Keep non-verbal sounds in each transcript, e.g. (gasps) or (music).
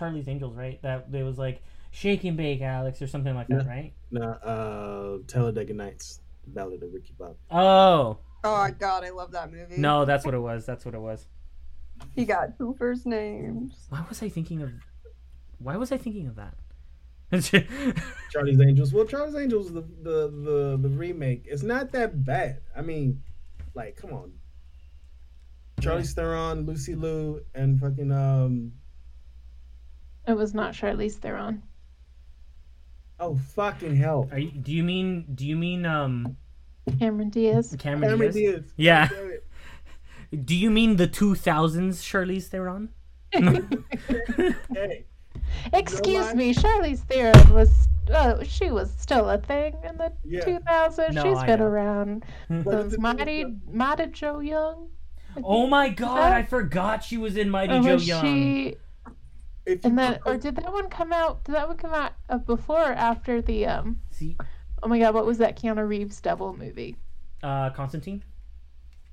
Charlie's Angels, right? That it was like Shake and Bake, Alex, or something like that, Yeah. right? No, uh, Talladega Nights, the Ballad of Ricky Bobby. Oh Oh my god, I love that movie. no, that's what it was. That's what it was. He got two first names. Why was I thinking of? Why was I thinking of that? (laughs) Charlie's Angels. Well, Charlie's Angels, the the the, the remake, it's not that bad. I mean, like, come on. Charlie Theron, Lucy Liu, and fucking um. It was not Charlize Theron. Oh fucking hell! Are you, do you mean? Do you mean um Cameron Diaz. Cameron, Cameron Diaz? Diaz. Yeah. Do you mean the two thousands Charlize Theron? Hey, (laughs) Excuse lie. me, Charlize Theron was. Uh, she was still a thing in the Yeah. 2000s. No, She's I been know. around. But Those the- Mighty, Mighty Joe Young. oh my god! I forgot she was in Mighty Or Joe was Young. she? If And then, or did that one come out? Did that one come out uh, before or after the um? See, Oh my God, what was that Keanu Reeves devil movie? uh, Constantine.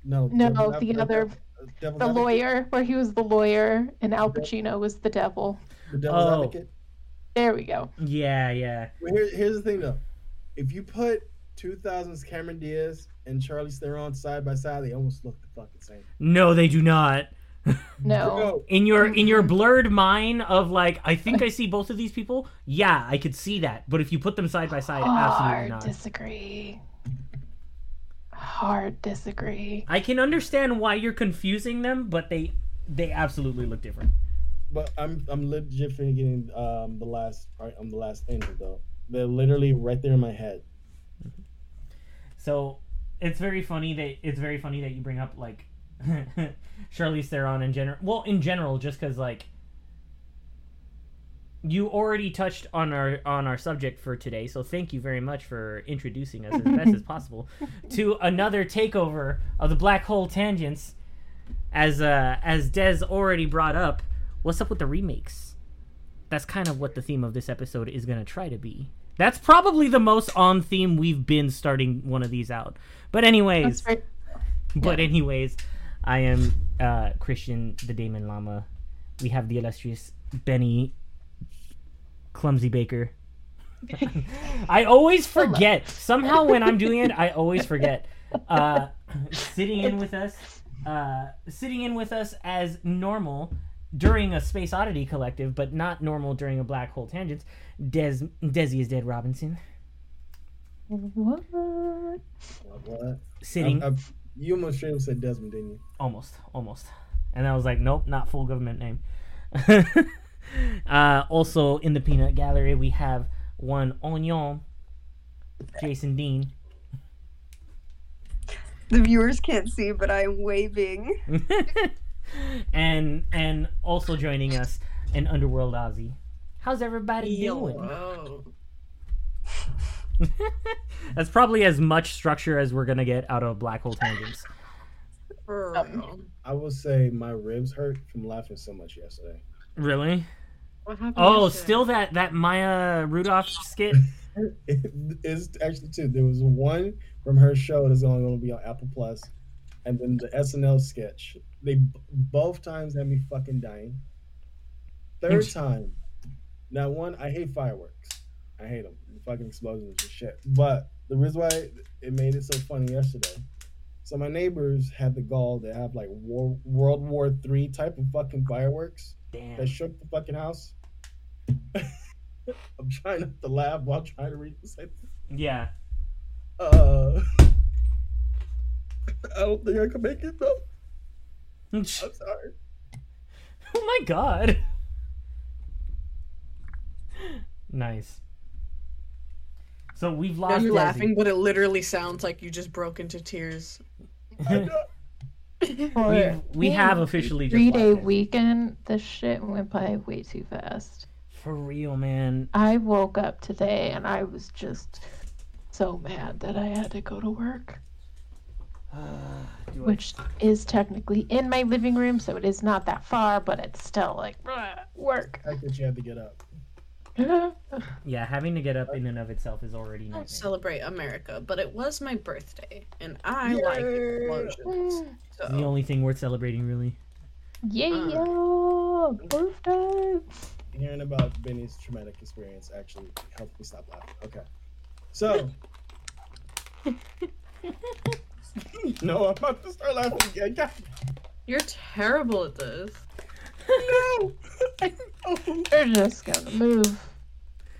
no, No, Devil's the Advocate- other, Devil's the Advocate- lawyer, where he was the lawyer and Al Pacino was the devil. The Devil's Oh. Advocate. There we go. Yeah, yeah. Well, here, here's the thing though. If you put 2000s Cameron Diaz and Charlie Theron side by side, they almost look the fucking same. No, they do not. No. In your in your blurred mind of like, I think I see both of these people. Yeah, I could see that. But if you put them side by side, absolutely Hard not. disagree. Hard disagree. I can understand why you're confusing them, but they they absolutely look different. but I'm I'm legit getting um the last part on the last angel though. They're literally right there in my head. So it's very funny that it's very funny that you bring up like (laughs) Charlize Theron in general. Well, in general, just because like you already touched on our on our subject for today. So thank you very much for introducing us as (laughs) best as possible to another takeover of the black hole tangents. As uh as Des already brought up, what's up with the remakes? That's kind of what the theme of this episode is going to try to be. That's probably the most on theme we've been starting one of these out. But anyways, right. but anyways, I am uh, Christian the Damon Llama. We have the illustrious Benny Clumsy Baker. (laughs) I always forget. Somehow when I'm doing it, I always forget. Uh, sitting in with us, uh, sitting in with us as normal during a Space Oddity collective, but not normal during a Black Hole Tangents. Des Desi is dead. Robinson What? What? sitting. I, I, you almost straight up said Desmond, didn't you? almost almost. And i was like nope not full government name. (laughs) Uh, also in the peanut gallery we have one onion jason dean. The viewers can't see, but I'm waving. (laughs) and and also joining us an underworld ozzy how's everybody doing (laughs) (laughs) that's probably as much structure as we're gonna get out of black hole tangents Um. I will say my ribs hurt from laughing so much yesterday. really What happened? oh yesterday? still that that maya rudolph skit (laughs) it's actually two. There was one from her show that's only going to be on Apple Plus, and then the SNL sketch. They b- both times had me fucking dying. Third time, now one I hate fireworks. I hate them, fucking explosions and shit. But the reason why it made it so funny yesterday. So my neighbors had the gall to have like war, World War Three type of fucking fireworks damn that shook the fucking house. (laughs) I'm trying not to laugh while trying to read the sentence. yeah Uh, (laughs) I don't think I can make it though. I'm sorry. Oh my god. (laughs) Nice. So we've Now lost. you're Desi. laughing, but it literally sounds like you just broke into tears. I know. (laughs) We we have officially just three day weekend. This shit went by way too fast. For real, man. I woke up today and I was just so mad that I had to go to work, (sighs) Do I- which is technically in my living room, so it is not that far, but it's still like "Ugh, work. I fact that you had to get up. Yeah, having to get up in and of itself is already I nightmare. don't celebrate America, but it was my birthday, and I like explosions. It's the only thing worth celebrating, really. yeah, uh. birthday. Hearing about Benny's traumatic experience actually helped me stop laughing. Okay. So. (laughs) no, I'm about to start laughing again. God, you're terrible at this. No! (laughs) We're just gonna move.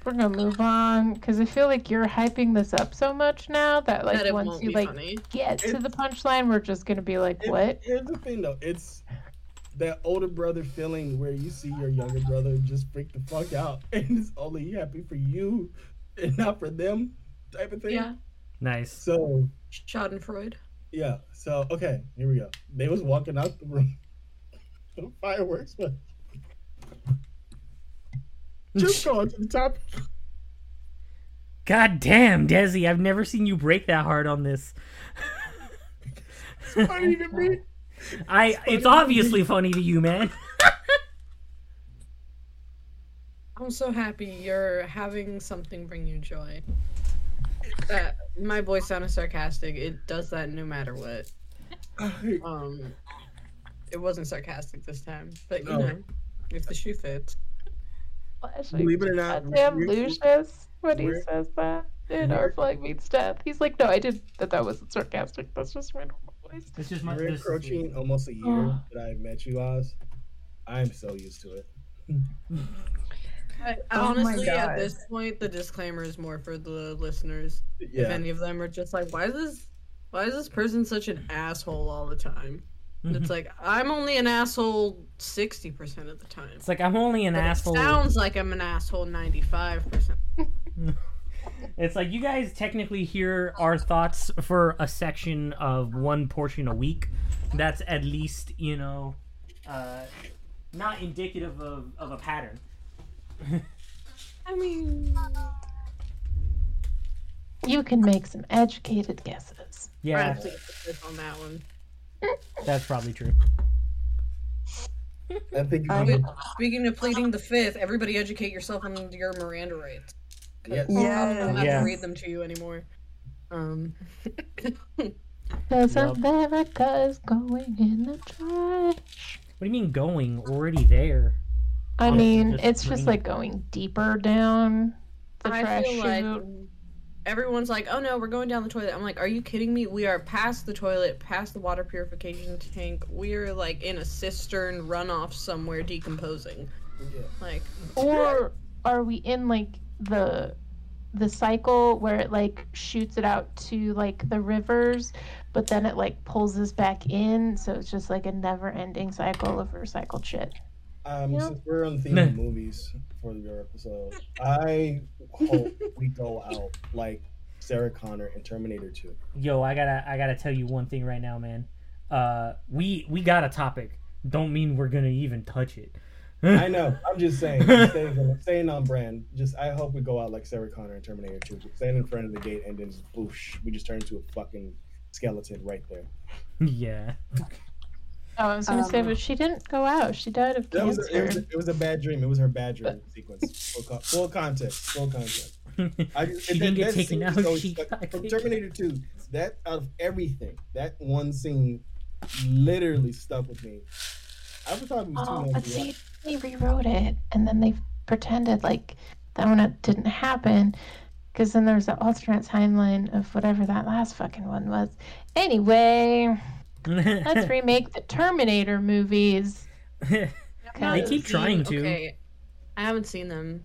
We're gonna move on because I feel like you're hyping this up so much now that like that once you like funny. get to the punchline, we're just gonna be like, It- what? Here's the thing, though. It's that older brother feeling where you see your younger brother just freak the fuck out, (laughs) and it's only happy for you and not for them, type of thing. Yeah, Nice. So Schadenfreude. yeah. So okay, here we go. They was walking out the room. The (laughs) fireworks, but just going to the top. God damn, Desi, I've never seen you break that hard on this. It's funny to me. I funny it's obviously funny to you, man. (laughs) I'm so happy you're having something bring you joy. That my voice sounded sarcastic. It does that no matter what. Um, it wasn't sarcastic this time, but you No. know, if the shoe fits. Believe it or not, Damn we're- Lucius when he we're- says that in our we're- flag meets death. He's like, no, I didn't. That that wasn't sarcastic. That's just my normal voice. It's just my We're this- encroaching almost a year that I've met you, Oz. I'm so used to it. I, Oh my honestly, at God. this point, the disclaimer is more for the listeners. If Yeah. any of them are just like, why is this, why is this person such an asshole all the time? And it's like I'm only an asshole sixty percent of the time. It's like I'm only an But it asshole. sounds like I'm an asshole ninety five percent. (laughs) It's like you guys technically hear our thoughts for a section of one portion a week. That's at least, you know, uh, not indicative of, of a pattern. I mean, You can make some educated guesses. I Yeah, have to get on that one. That's probably true. I um, would- Speaking of pleading the fifth, everybody educate yourself on your Miranda rights. 'Cause Yes. I don't have Yeah. to read them to you anymore. Um, (laughs) Cause Yup. America's going in the trash. What do you mean going? Already there. I mean, just it's just like going deeper down the I trash feel like chute. Everyone's like, "Oh no, we're going down the toilet." I'm like, "Are you kidding me? We are past the toilet, past the water purification tank. We are like in a cistern runoff somewhere decomposing." yeah. Like, Or are we in like the the cycle where it like shoots it out to like the rivers, but then it like pulls us back in, so it's just like a never ending cycle of recycled shit. Um, Yeah. since we're on the theme of movies for your episode, I hope we go out like Sarah Connor in Terminator 2. Yo, I gotta I gotta tell you one thing right now, man. Uh, we we got a topic. Don't mean we're gonna even touch it. I know. (laughs) I'm just saying, just staying, on, staying on brand. Just I hope we go out like Sarah Connor in Terminator 2. Just stand in front of the gate and then just boosh, we just turn into a fucking skeleton right there. (laughs) yeah. Oh, I was gonna say, Um, but she didn't go out. She died of That was cancer. a, it, was a, it was a bad dream. It was her bad dream sequence. Full, con- full context. Full context. (laughs) I She didn't get that taken out, just always she stuck- got from taken Terminator 2. That out of everything, that one scene literally stuck with me. I was thought it was too Oh, but see, they rewrote it, and then they pretended like that one didn't happen. Because then there's an alternate timeline of whatever that last fucking one was. Anyway, let's (laughs) remake the Terminator movies. they (laughs) They keep trying to. Okay, I haven't seen them.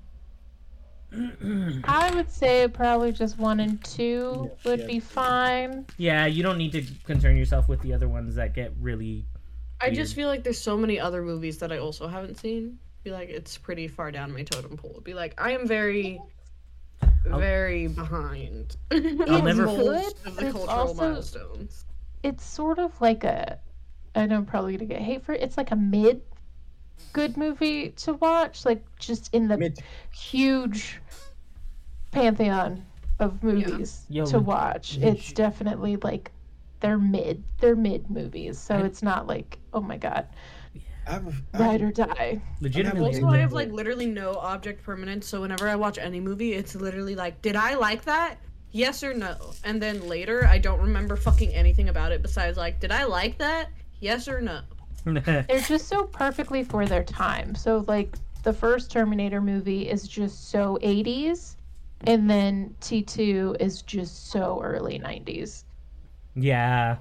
(clears throat) I would say probably just one and two Yeah, would yeah. be fine. yeah, you don't need to concern yourself with the other ones that get really. I just feel like there's so many other movies that I also haven't seen. Be like, it's pretty far down my totem pole. Be like, I am very, I'll- very behind. I'll on never- most of the it's cultural also- milestones. It's sort of like a. I know I'm probably gonna get hate for it. It's like a mid good movie to watch, like just in the Mid- huge pantheon of movies Yo, to watch. you It's definitely like they're mid. They're mid movies, so it's not like oh my god, I have a, I have ride or die. Legitimately. Also, I have like literally no object permanence, so whenever I watch any movie, it's literally like, did I like that? Yes or no? And then later, I don't remember fucking anything about it besides like, did I like that? Yes or no? (laughs) They're just so perfectly for their time. So like the first Terminator movie is just so 80s, and then T2 is just so early 90s. Yeah,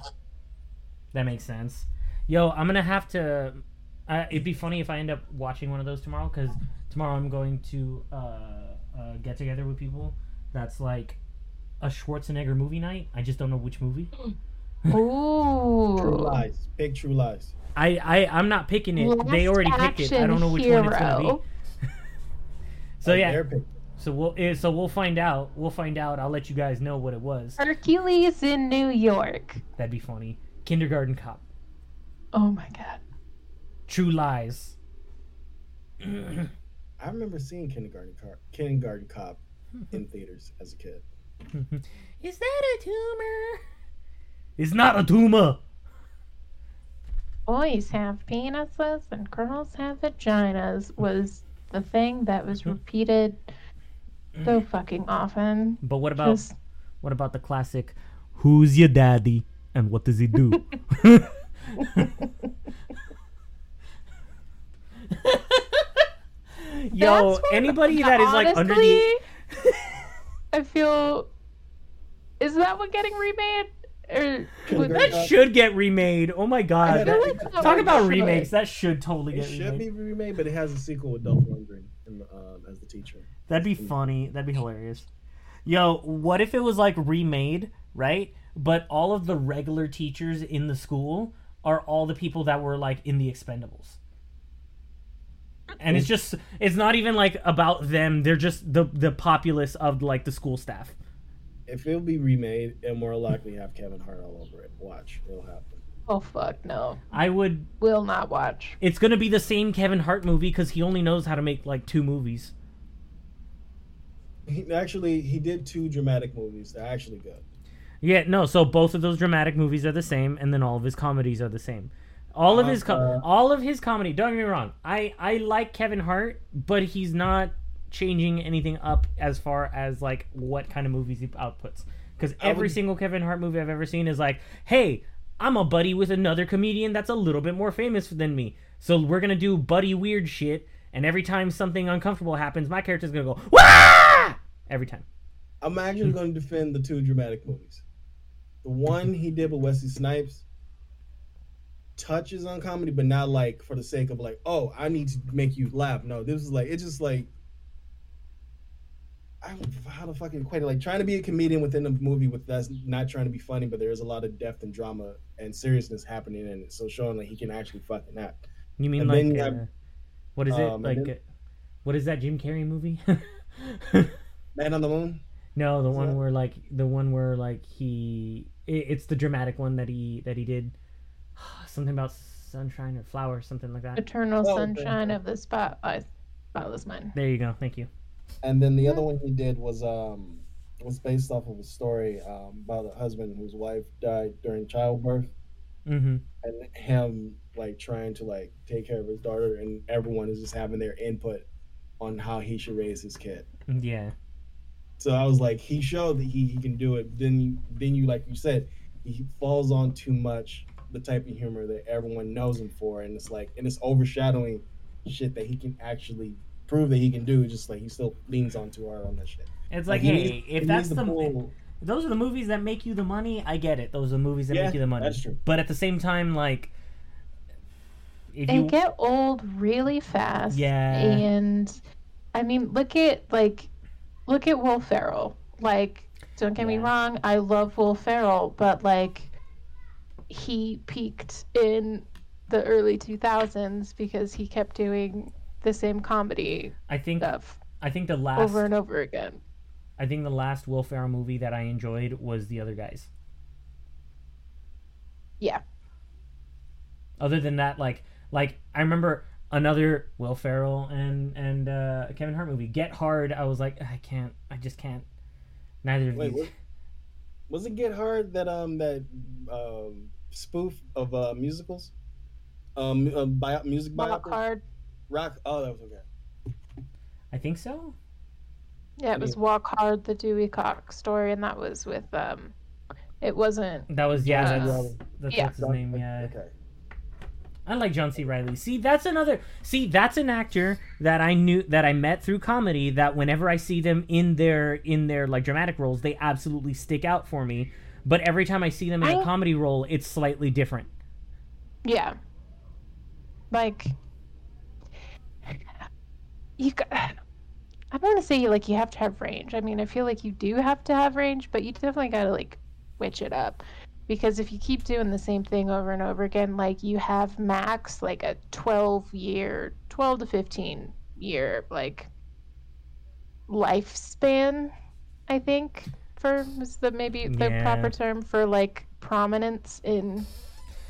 that makes sense. Yo, I'm gonna have to. Uh, it'd be funny if I end up watching one of those tomorrow because tomorrow I'm going to uh, uh, get together with people. That's like a Schwarzenegger movie night. I just don't know which movie. (laughs) True Lies. Big True Lies. I, I I'm not picking it. they already picked it. I don't know which one it's gonna be. (laughs) So Like, yeah, so we'll eh, so we'll find out. We'll find out. I'll let you guys know what it was. Hercules in New York. That'd be funny. Kindergarten Cop. Oh my god. True Lies. (clears throat) I remember seeing Kindergarten Cop, Kindergarten Cop in theaters as a kid. (laughs) Is that a tumor? It's not a tumor. Boys have penises and girls have vaginas was the thing that was hmm. repeated so fucking often. But what about Just what about the classic? Who's your daddy and what does he do? (laughs) (laughs) Yo, That's anybody that is like under the I feel. Is that what getting remade? Or Kindergarten that should get remade. Oh my I god. feel like that Talk about should. remakes. That should totally get remade. It get should be remade. remade, but it has a sequel with Dolph Lundgren in the, um, as the teacher. That'd be funny. That'd be hilarious. Yo, what if it was like remade, right? But all of the regular teachers in the school are all the people that were like in the Expendables. And it's just it's not even like about them. They're just the the populace of like the school staff. If it'll be remade, it'll more likely have Kevin Hart all over it. Watch, it'll happen. oh fuck no, I would will not watch. it's going to be the same Kevin Hart movie cuz he only knows how to make like two movies. He actually he did two dramatic movies. They're actually good. Yeah, no, so both of those dramatic movies are the same and then all of his comedies are the same. All of his co- Uh, all of his comedy, don't get me wrong. I I like Kevin Hart, but he's not changing anything up as far as like what kind of movies he outputs. Cuz every would- single Kevin Hart movie I've ever seen is like, "Hey, I'm a buddy with another comedian that's a little bit more famous than me. So we're going to do buddy weird shit, and every time something uncomfortable happens, my character's going to go, "Wah!" every time. I'm actually going to defend the two dramatic movies. The one he did with Wesley Snipes touches on comedy, but not like for the sake of like, oh, I need to make you laugh. No, this is like it's just like I don't how to fucking equate it. Like trying to be a comedian within a movie with that's not trying to be funny, but there is a lot of depth and drama and seriousness happening in it. So showing like he can actually fucking act. You mean And like uh, have- what is it um, like? then- uh, what is that Jim Carrey movie? (laughs) Man on the Moon. no, the Is one that- where like the one where like he it, it's the dramatic one that he that he did (sighs) something about sunshine or flowers something like that. Eternal Oh, okay. sunshine of the spotlight. Spotless mind. There you go. Thank you. And then the other one he did was um was based off of a story um, about a husband whose wife died during childbirth, Mm-hmm. and him like trying to like take care of his daughter, and everyone is just having their input on how he should raise his kid. Yeah. So I was like, he showed that he, he can do it. Then you then you like you said, he falls on too much the type of humor that everyone knows him for, and it's like and it's overshadowing shit that he can actually prove that he can do. Just like he still leans on too hard on that shit. It's like, he hey, needs- if he that's needs to the pull- if those are the movies that make you the money, I get it. Those are the movies that Yeah, make you the money. that's true. But at the same time, like, if They you get old really fast. Yeah. And I mean, look at like, look at Will Ferrell. Like, don't get me wrong, I love Will Ferrell, but like, he peaked in the early 2000s because he kept doing the same comedy I think stuff I think the last over and over again. I think the last Will Ferrell movie that I enjoyed was The Other Guys. Yeah. Other than that, like like I remember another Will Ferrell and and uh, Kevin Hart movie, Get Hard. I was like, I can't, I just can't. Neither of Wait, these. Was it Get Hard that um that um spoof of uh musicals? Um, uh, bio, music Rock biopic. hard. Rock. Oh, that was okay. I think so. Yeah, it was Walk Hard, the Dewey Cox story, and that was with um, it wasn't. That was yeah. Yeah. That's, that's Yeah. what's his name. Yeah. Okay. I like John C. Reilly. See, that's another. See, that's an actor that I knew that I met through comedy. That whenever I see them in their in their like dramatic roles, they absolutely stick out for me. But every time I see them in a I- comedy role, it's slightly different. Yeah. Like, you. (sighs) I don't want to say like you have to have range. I mean, I feel like you do have to have range, but you definitely got to like switch it up. Because if you keep doing the same thing over and over again, like you have max like a 12 year, 12 to 15 year like lifespan, I think, for is the maybe the Yeah. proper term for like prominence in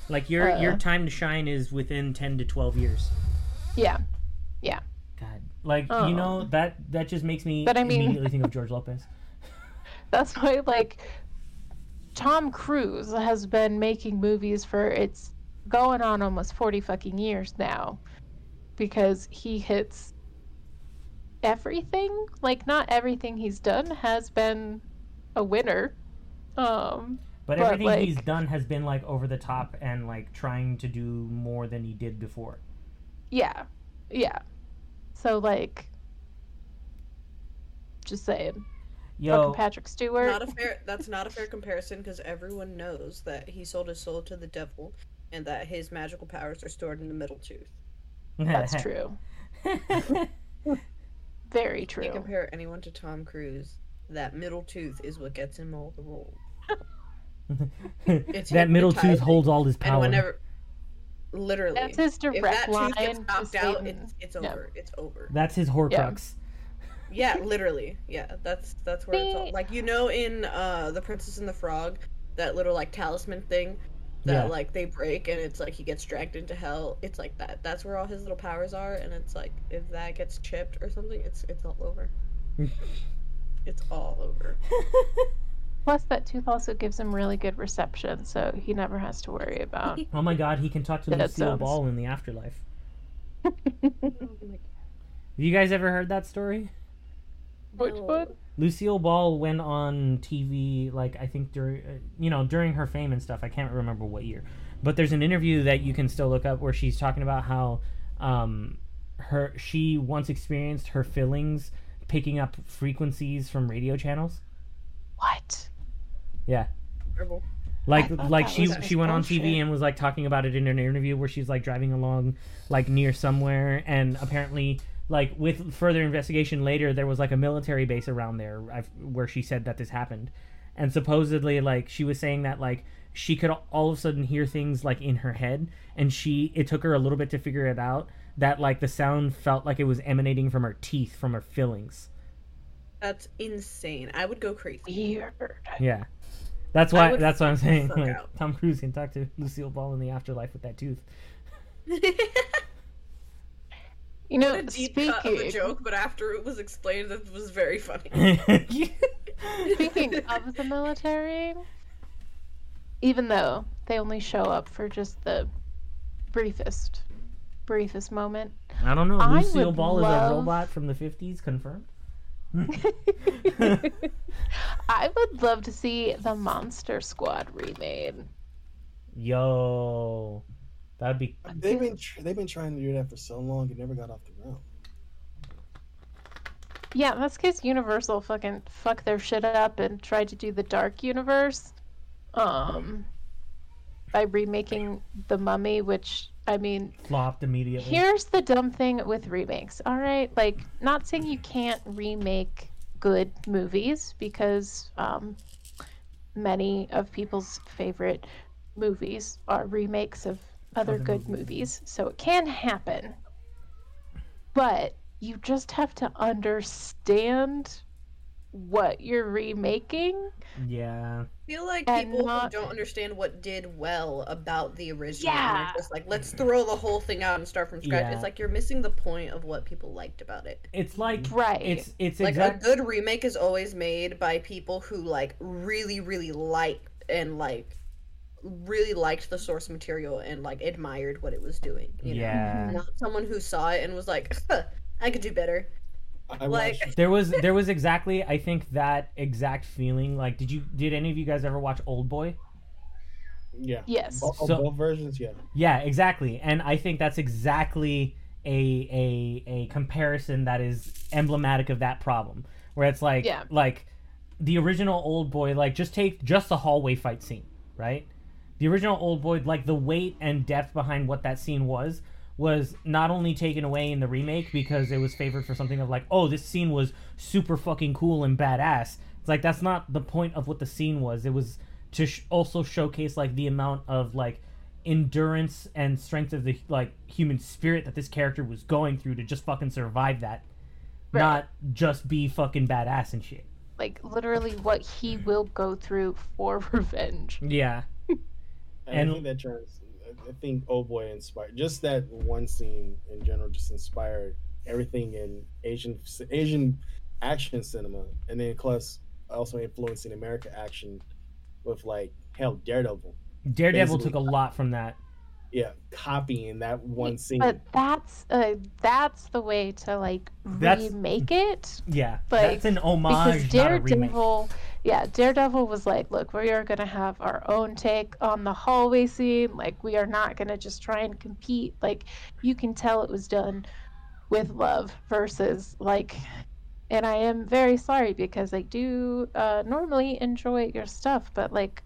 Like your your Uh. time to shine is within ten to twelve years. yeah. God, like you Oh. know that that just makes me But I mean- immediately think of (laughs) George Lopez. That's why, like, Tom Cruise has been making movies for it's going on almost 40 fucking years now because he hits everything. Like, not everything he's done has been a winner. Um, But But, everything he's done has been like over the top and like trying to do more than he did before. yeah, yeah. So, like, just saying. Yo, Fucking Patrick Stewart. Not a fair. That's not a fair comparison because everyone knows that he sold his soul to the devil, and that his magical powers are stored in the middle tooth. That's true. (laughs) Very true. You true. compare anyone to Tom Cruise. That middle tooth is what gets him all the roles. (laughs) That middle tooth holds all his And power. whenever, literally, That's his if direct that line. gets knocked out, Satan. it's it's Yeah. over. It's over. That's his Horcrux. Yeah, (laughs) literally. Yeah, that's that's where it's all like you know in uh the Princess and the Frog, that little like talisman thing that Yeah. like they break and it's like he gets dragged into hell. It's like that. That's where all his little powers are, and it's like if that gets chipped or something, it's it's all over. (laughs) it's all over. (laughs) Plus, that tooth also gives him really good reception, so he never has to worry about. (laughs) Oh my god, he can talk to That Lucille sounds- Ball in the afterlife. (laughs) Have you guys ever heard that story? Which one? Lucille Ball went on TV, like I think during, uh, you know, during her fame and stuff. I can't remember what year, but there's an interview that you can still look up where she's talking about how, um, her she once experienced her fillings picking up frequencies from radio channels. What? Terrible. Like like she she went on. TV and was like talking about it in an interview where she's like driving along like near somewhere and apparently like with further investigation later there was like a military base around there I've, where she said that this happened and supposedly like she was saying that like she could all of a sudden hear things like in her head and she it took her a little bit to figure it out that like the sound felt like it was emanating from her teeth from her fillings That's insane. I would go crazy. Weird. yeah that's why that's what i'm saying like tom cruise can talk to lucille ball in the afterlife with that tooth (laughs) You know, a deep cut of a joke, but after it was explained, it was very funny. (laughs) speaking of the military, even though they only show up for just the briefest, briefest moment, I don't know. Lucille Ball love- is a robot from the 50s, confirmed? (laughs) I would love to see the Monster Squad remade. Yo. That'd be. They've been tr- they've been trying to do that for so long. It never got off the ground. Yeah, that's because Universal fucking fucked their shit up and tried to do the Dark Universe, um, by remaking the Mummy. Which I mean, flopped immediately. here's the dumb thing with remakes. All right, like not saying you can't remake good movies because um, many of people's favorite movies are remakes of other Other good movies. movies, so it can happen. But you just have to understand what you're remaking. Yeah. I feel like And people not- who don't understand what did well about the original, Yeah. are just like let's throw the whole thing out and start from scratch. Yeah. It's like you're missing the point of what people liked about it. It's like Right. it's it's Like exact a good remake is always made by people who like really, really liked and like really liked the source material and like admired what it was doing. You know? Yeah. Not someone who saw it and was like, (laughs) huh, I could do better. I Like- watched. There was there was exactly I think that exact feeling like did you did any of you guys ever watch Old Boy? Yeah. Yes. Both, So- both versions, yeah. Yeah, exactly. And I think that's exactly a a a comparison that is emblematic of that problem. Where it's like Yeah. like the original old boy, like just take just the hallway fight scene, right? The original old boy, like the weight and depth behind what that scene was, was not only taken away in the remake because it was favored for something of like, oh, this scene was super fucking cool and badass. It's like that's not the point of what the scene was. It was to sh- also showcase like the amount of like endurance and strength of the like human spirit that this character was going through to just fucking survive that, Right. not just be fucking badass and shit. Like literally what he will go through for (laughs) revenge. Yeah, (laughs) And, And- I that turns. I- I think Oh Boy inspired just that one scene in general just inspired everything in Asian Asian action cinema, and then plus also influencing America action with like hell Daredevil. Daredevil Basically. took a lot from that. Yeah, copying that one scene. But that's uh that's the way to like That's- remake it. Yeah, Like, that's an homage, because not a remake. Daredevil, yeah, Daredevil was like, look, we are gonna have our own take on the hallway scene. Like, we are not gonna just try and compete. Like, you can tell it was done with love versus like. And I am very sorry because I do uh, normally enjoy your stuff, but like,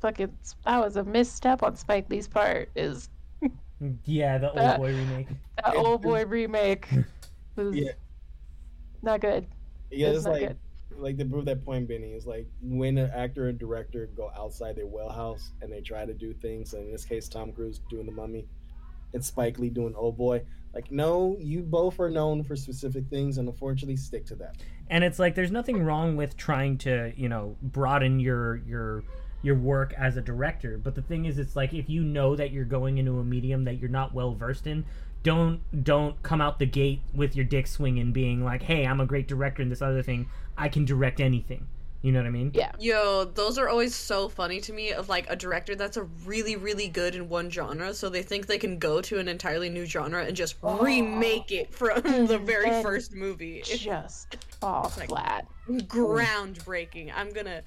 fucking, that was a misstep on Spike Lee's part. Is (laughs) Yeah, the old boy remake. that old boy remake (laughs) was Yeah. not good. yeah, it's it's like good. Like to prove that point, Benny is like when an actor and director go outside their wheelhouse and they try to do things. And in this case, Tom Cruise doing the Mummy, and Spike Lee doing Oh Boy. Like, no, you both are known for specific things, and unfortunately, stick to that. and it's like there's nothing wrong with trying to you know broaden your your your work as a director but the thing is it's like if you know that you're going into a medium that you're not well versed in don't don't come out the gate with your dick swinging being like hey i'm a great director in this other thing i can direct anything you know what i mean Yeah. Yo, those are always so funny to me of like a director that's a really, really good in one genre, so they think they can go to an entirely new genre and just remake it from (laughs) the very And first movie. (laughs) It's Just fall like- flat. groundbreaking. I'm gonna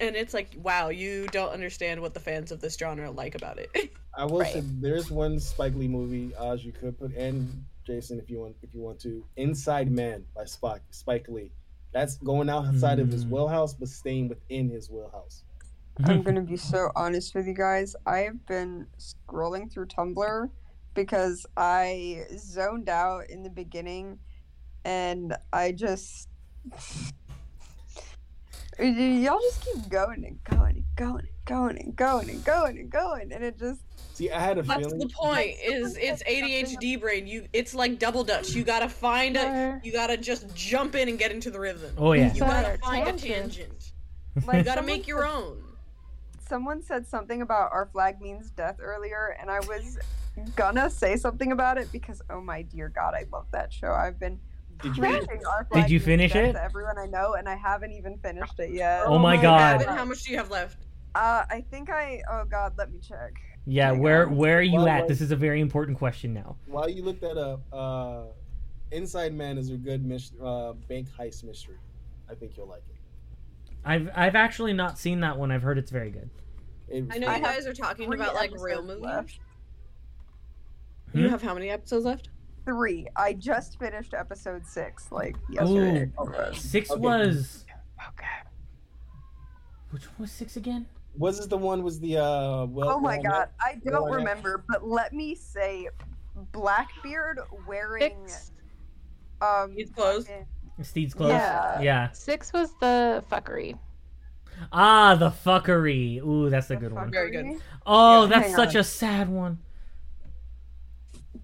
and it's like, wow, you don't understand what the fans of this genre like about it. (laughs) I will Right. say there's one Spike Lee movie, Oz, you could put, and Jason, if you want, if you want to, Inside Man by Spike Spike Lee. That's going outside of his Mm. wheelhouse, but staying within his wheelhouse. I'm (laughs) gonna be so honest with you guys. I have been scrolling through Tumblr because I zoned out in the beginning, and I just y'all just keep going and going and going and going and going and going and going, and it just See, I had a That's feeling. the point. Is it's ADHD brain. You it's like double dutch. You gotta find a you gotta just jump in and get into the rhythm. oh yeah You gotta find a tangent. tangent. like You gotta make your own. someone said something about our flag means death earlier, and I was gonna say something about it because oh my dear god, I love that show. I've been Did you- Did you finish it? to everyone I know, and I haven't even finished it yet. Oh my You God. haven't. How much do you have left? Uh, I think I. Oh God, let me check. yeah Hang where on. where are you Well, at well- this is a very important question now While you look that up, uh, Inside Man is a good mis- uh, bank heist mystery. I think you'll like it. i've i've actually not seen that one i've heard it's very good It- I know you guys are talking about like real movies. left. You Hmm? have how many episodes left? Three. I just finished episode six, like yesterday. six Okay. was Okay. which one was six again Was this the one? Was the uh? Well, Oh my well, God, I don't well, yeah. remember, but let me say, Blackbeard wearing Six. um. It's closed. fucking- Stede's close Yeah. yeah Six was the fuckery. ah the fuckery ooh that's a the good one Very good. fuckery. oh Yeah, that's such on. a sad one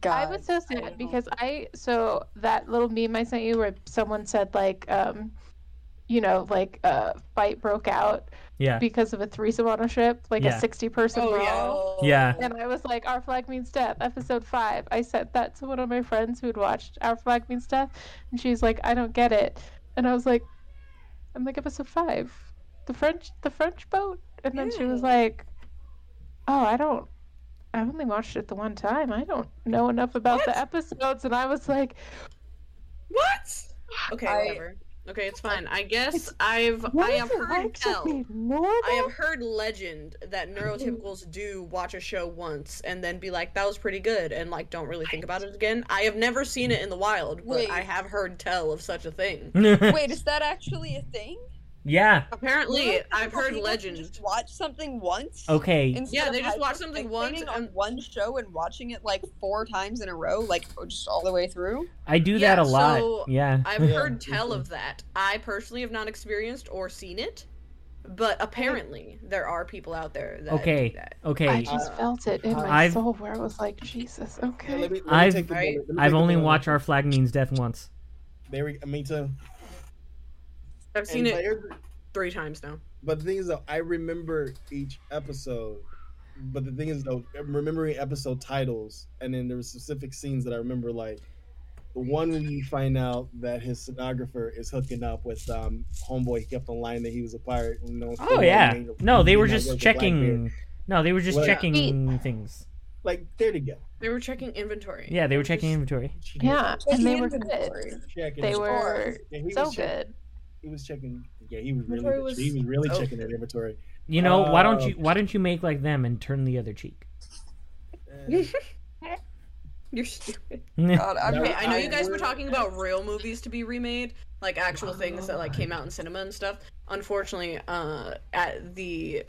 God, I was so sad don't because I so that little meme I sent you where someone said like um you know, like a fight broke out Yeah. because of a threesome on a ship, like Yeah. a 60 person Oh brawl. Yeah. And I was like, Our Flag Means Death, episode five. I sent that to one of my friends who had watched Our Flag Means Death, and she's like, I don't get it. And I was like, I'm like episode five, the French, the French boat. And then she was like, Oh, I don't. I only watched it the one time. I don't know enough about the episodes. And I was like, What? Okay, I- whatever. Okay, it's fine. I guess I've What I have heard like tell. I have heard legend that neurotypicals (clears throat) do watch a show once and then be like, "That was pretty good," and like don't really think about it again. I have never seen it in the wild, but Wait. I have heard tell of such a thing. (laughs) Wait, is that actually a thing? Yeah. Apparently, Really? I've heard legends. Just watch something once. Okay. instead Yeah, they just watch something once on and- one show and watching it like four times in a row, like oh, just all the way through. I do Yeah, that a lot. so yeah. I've Yeah, (laughs) heard tell of that. I personally have not experienced or seen it, but apparently there are people out there that Okay. do that. Okay. I just felt it in my I've- soul where I was like, Jesus, Yeah, okay. let me, let me I've- take the Right? Let me I've take only bullet. watched Our Flag Means Death once. There we, me too. I've seen And it here's- three times now. But the thing is, though, I remember each episode. But the thing is, though, I'm remembering episode titles, and then there were specific scenes that I remember, like the one when you find out that his stenographer is hooking up with um homeboy. He kept on lying that he was a pirate. You know, Oh yeah. No, they were Did not just work with Blackbeard. checking. No, they were just Well, checking things. Like they're together. They were checking inventory. Yeah, they were checking inventory. Yeah, and they were good. They were so good. He was checking. Yeah, he was really. Inventory good. was he was really so checking that inventory. You know, why don't Uh, you why don't you make like them and turn the other cheek? (laughs) You're stupid. (laughs) God, I'm, Okay, I know you guys were talking about real movies to be remade, like actual things that like came out in cinema and stuff. Unfortunately, uh, at the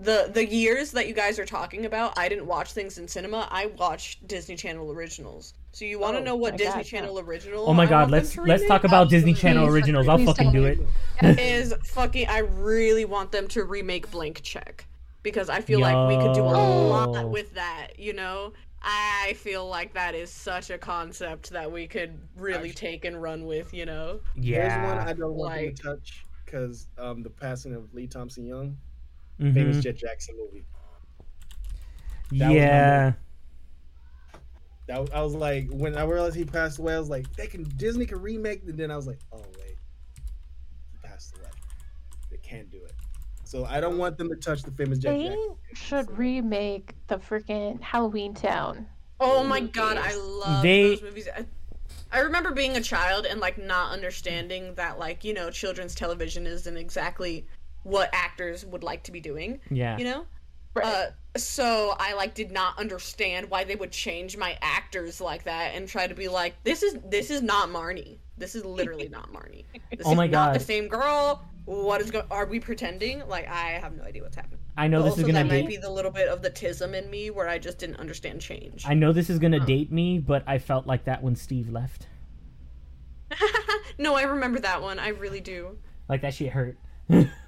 the the years that you guys are talking about, I didn't watch things in cinema. I watched Disney Channel originals. So you want to Oh, know what Disney God, Channel original? oh my I god, let's let's talk about Disney Channel originals. I'll fucking do (laughs) it. is fucking. I really want them to remake Blank Check because I feel like we could do a lot with that. You know, I feel like that is such a concept that we could really Actu- take and run with. You know, yeah. There's one I don't want Like- to touch because um, the passing of Lee Thompson Young, Mhm. famous Jet Jackson movie. that was Yeah. That I was like, when I realized he passed away, I was like, they can Disney can remake. And then I was like, oh wait, he passed away. They can't do it. So I don't want them to touch the famous Jet They Jackson. should remake the freaking Halloween Town. Oh my god, I love They- those movies. I, I remember being a child and like not understanding that like, you know, children's television isn't exactly what actors would like to be doing, Yeah. you know? Right. Uh so I like did not understand why they would change my actors like that and try to be like this is this is not Marnie. This is literally not Marnie. (laughs) This Oh is my not the same girl. What is going? are we pretending? Like I have no idea what's happening. I know But this also is gonna that might be the little bit of the tism in me where I just didn't understand change. I know this is gonna Huh. date me, but I felt like that when Steve left. (laughs) no, I remember that one. I really do. Like that shit hurt. (laughs)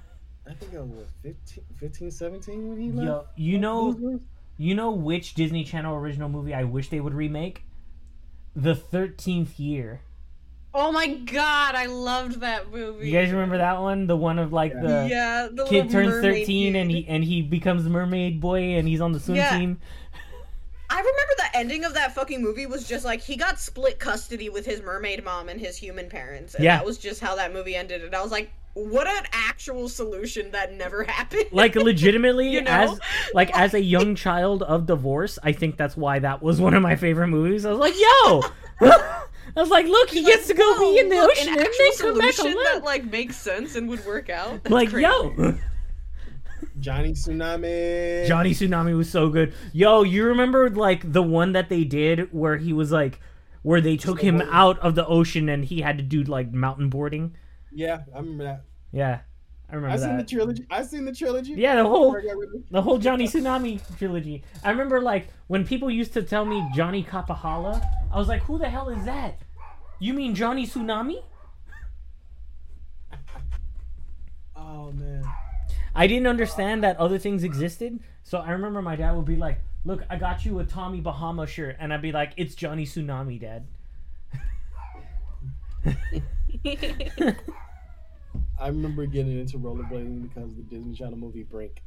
I think I was what, 15, 15, 17 when he left. Yo, you know You know which Disney Channel original movie I wish they would remake? The Thirteenth Year. Oh my god, I loved that movie. You guys remember that one? The one of like the yeah, the kid turns mermaid thirteen and he and he becomes the mermaid boy and he's on the swim Yeah. team. I remember the ending of that fucking movie was just like he got split custody with his mermaid mom and his human parents. And Yeah. that was just how that movie ended. And I was like, what an actual solution that never (laughs) happened. Like legitimately, you know? as like (laughs) as a young child of divorce, I think that's why that was one of my favorite movies. I was like, yo, (laughs) I was like, look, he gets to go be in the Look, ocean an and actual then come back solution alive. that like makes sense and would work out. That's Like, crazy. yo, Johnny Tsunami. Johnny Tsunami was so good. Yo, you remember like the one that they did where he was like, where they took him Snowboarding. out of the ocean and he had to do like mountain boarding. Yeah, I remember that. Yeah, I remember that. I seen the trilogy. I seen the trilogy. Yeah, the whole Before I got rid of- the whole Johnny Tsunami trilogy. I remember like when people used to tell me Johnny Kapahala, I was like, who the hell is that? You mean Johnny Tsunami? (laughs) Oh man. I didn't understand that other things existed. So I remember my dad would be like, "Look, I got you a Tommy Bahama shirt," and I'd be like, "It's Johnny Tsunami, Dad." (laughs) (laughs) I remember getting into rollerblading because of the Disney Channel movie Brink,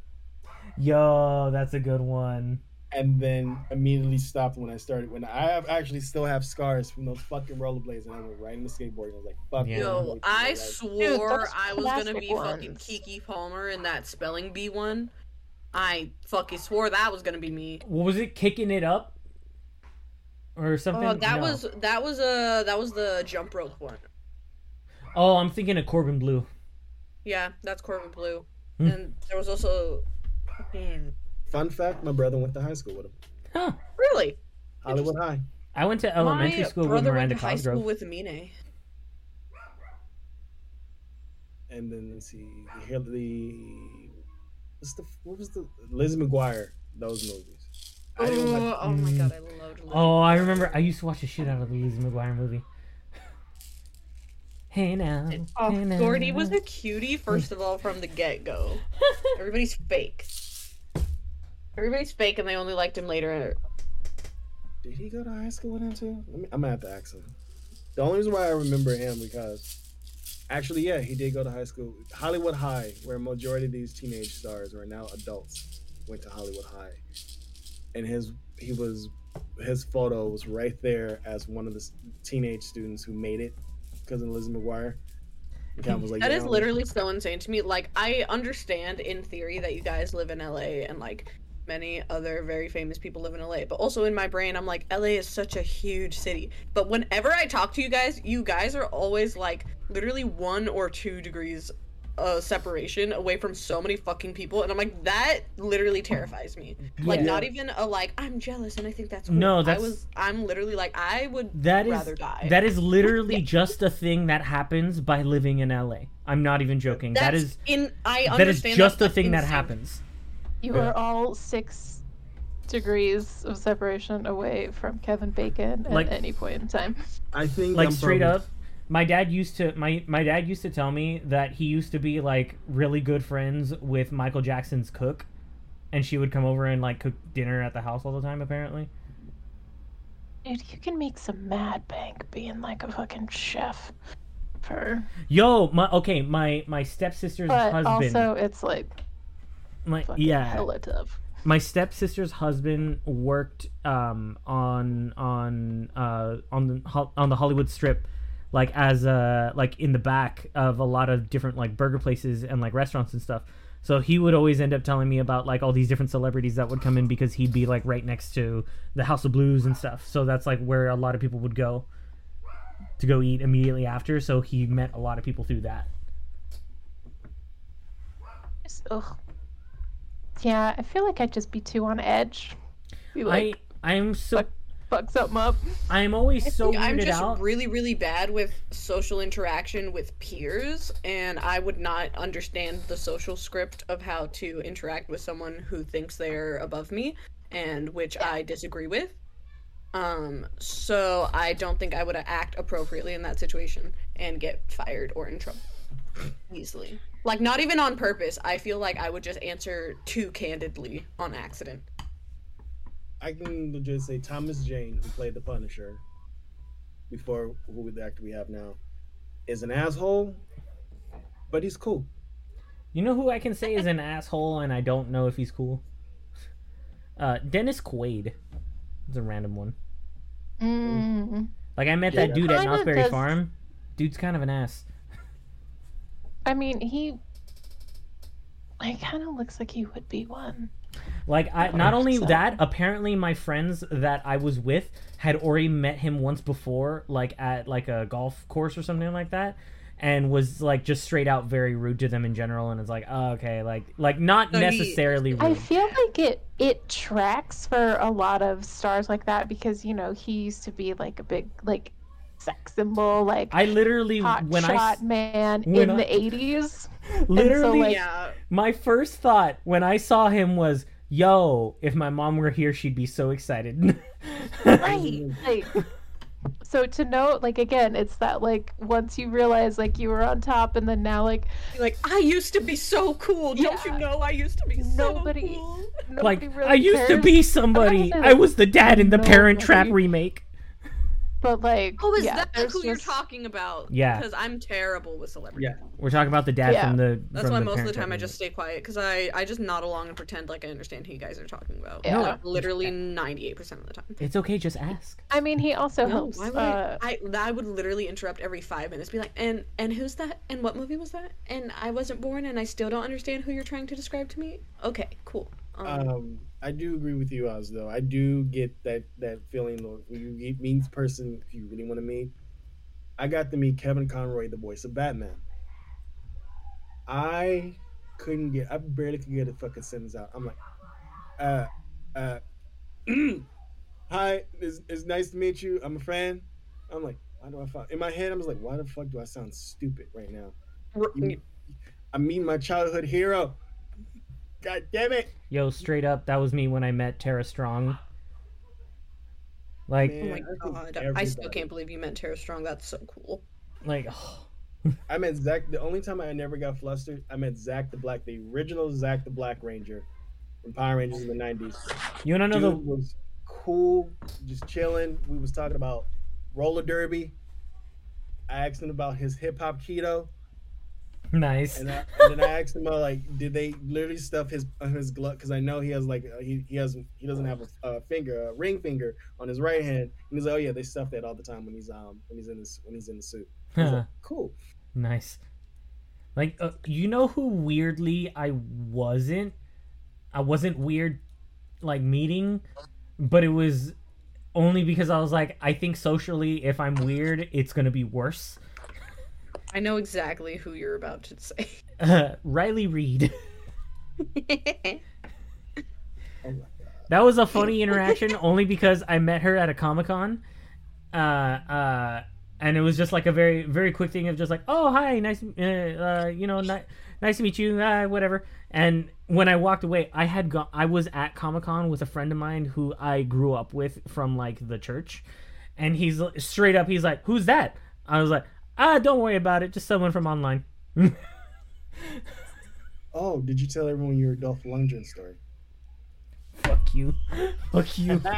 Yo, that's a good one. and then immediately stopped when I started. When I have actually still have scars from those fucking rollerblades, and I went right into skateboarding. I was like, "Fuck Yeah. Yo, I ride." swore those I was gonna classic be fucking. Keke Palmer in that spelling bee one. I fucking swore that was gonna be me. What was it? Kicking it up, or something? Oh, that No. was that was uh that was the jump rope one. Oh, I'm thinking of Corbin Bleu. Yeah, that's Corbin Bleu. Hmm. And there was also man, Fun fact: My brother went to high school with him, Huh. really. Hollywood High. I went to elementary My school with brother Miranda went to high school with Mine. And then let's see, here the what's the what was the Liz McGuire those movies. I like Oh, oh my Mm. god, I loved Lizzie Oh, I remember. I used to watch the shit out of the Lizzie McGuire movie. Hey now, Oh, hey now. Gordy was a cutie first of all from the get go. (laughs) Everybody's fake. Everybody's fake, and they only liked him later. Did he go to high school with him too? Let me, I'm gonna have to ask him. The only reason why I remember him because actually, yeah, he did go to high school, Hollywood High, where a majority of these teenage stars who are now adults went to Hollywood High, and his he was his photo was right there as one of the teenage students who made it of Lizzie McGuire. And Cam was like, That "Yeah, literally so insane to me. Like, I understand in theory that you guys live in LA and like many other very famous people live in LA, but also in my brain, I'm like, LA is such a huge city. But whenever I talk to you guys, you guys are always like literally one or two degrees uh, separation away from so many fucking people, and I'm like, that literally terrifies me. Like, Yeah. not even a like, I'm jealous and I think that's cool. No, I that's- was, I'm literally like, I would That is rather die. that is literally (laughs) just a thing that happens by living in LA. I'm not even joking. That's that is in. I understand that is just a but thing that happens. You Yeah. are all six degrees of separation away from Kevin Bacon at Like- any point in time. I think Like I'm straight probably- up. My dad used to my my dad used to tell me that he used to be like really good friends with Michael Jackson's cook, and she would come over and like cook dinner at the house all the time. Apparently, Dude, you can make some mad bank being like a fucking chef for yo, my okay, my my stepsister's but husband, also it's like my yeah, hella tough. my stepsister's husband worked um on on uh on the on the Hollywood Strip like as uh like in the back of a lot of different like burger places and like restaurants and stuff. So he would always end up telling me about like all these different celebrities that would come in because he'd be like right next to the House of Blues and stuff. So that's like where a lot of people would go to go eat immediately after. So he met a lot of people through that. Ugh. Yeah, I feel like I'd just be too on edge. Like, I I'm so fuck- fuck something up. I'm always I so think I'm just out. really, really bad with social interaction with peers, and I would not understand the social script of how to interact with someone who thinks they're above me, and which I disagree with. Um, so I don't think I would act appropriately in that situation and get fired or in trouble easily. Like not even on purpose. I feel like I would just answer too candidly on accident. I can just say Thomas Jane, who played the Punisher before who the actor we have now, is an asshole, but he's cool. You know who I can say is an asshole and I don't know if he's cool? Uh, Dennis Quaid. It's a random one. Mm. Like I met Yeah. that dude at Kinda Knott's Berry does- Farm. Dude's kind of an ass. I mean, he. He kind of looks like he would be one. Like I not only 100%. that, apparently my friends that I was with had already met him once before, like at like a golf course or something like that, and was like just straight out very rude to them in general. And it's like, oh, okay, like like not So he- necessarily rude. I feel like it it tracks for a lot of stars like that because you know he used to be like a big like sex symbol, like I literally hot when I shot s- man when in I- the eighties. (laughs) literally like- Yeah. My first thought when I saw him was, "Yo, if my mom were here, she'd be so excited." Right. Like, so to know, like again, it's that like once you realize like you were on top, and then now like Like I used to be so cool. Don't you know I used to be Nobody- so cool? like really I used to be somebody. gonna I was the dad in the Parent Trap remake. But like, Oh, is yeah, that there's who you're just- talking about? Yeah. Because I'm terrible with celebrity. Yeah. We're talking about the dad Yeah. from the. That's from why the most of the time I just stay quiet because I I just nod along and pretend like I understand who you guys are talking about. Yeah. Like, literally 98 percent of the time. It's okay, just ask. I mean, he also No, helps. why would Uh, I, I? I would literally interrupt every five minutes, be like, and and who's that? And what movie was that? And I wasn't born, and I still don't understand who you're trying to describe to me. Okay, cool. Um, Um, I do agree with you, Oz. Though I do get that that feeling of when you meet meet person you really want to meet. I got to meet Kevin Conroy, the voice of Batman. I couldn't get. I barely could get a fucking sentence out. I'm like, uh, uh, (clears throat) hi, it's, it's nice to meet you. I'm a fan. I'm like, why do I find in my head? I'm just like, why the fuck do I sound stupid right now? I'm meeting my childhood hero. God damn it! Yo, straight up, that was me when I met Tara Strong. Like, oh my I think god, I still can't believe you met Tara Strong. That's so cool. like, (sighs) I met Zach. The only time I never got flustered, I met Zach the Black, the original Zach the Black Ranger from Power Rangers in the '90s. you wanna know Dude was cool, just chilling. We was talking about roller derby. I asked him about his hip hop kido, the nice? and, I, and then I asked him about like, did they literally stuff his his glove? Because I know he has like uh, he, he has he doesn't have a, a finger, a ring finger on his right hand. And he's like, oh yeah, they stuff that all the time when he's um when he's in this when he's in the suit. Was like, cool. nice. Like, uh, you know who weirdly I wasn't? I wasn't weird, like meeting, but it was only because I was like, I think socially, if I'm weird, it's gonna be worse. I know exactly who you're about to say. Uh, (laughs) (laughs) Riley Reid. (laughs) Oh my god. That was a funny interaction only because I met her at a Comic Con. Uh, uh, and it was just like a very, very quick thing of just like, oh, hi, nice, uh, uh you know, ni- nice to meet you, uh, whatever. And when I walked away, I had gone, I was at Comic Con with a friend of mine who I grew up with from like the church. And he's straight up, he's like, who's that? I was like, ah, don't worry about it, just someone from online. (laughs) Oh, did you tell everyone your Dolph Lundgren story? Fuck you. (laughs) Fuck you. (laughs)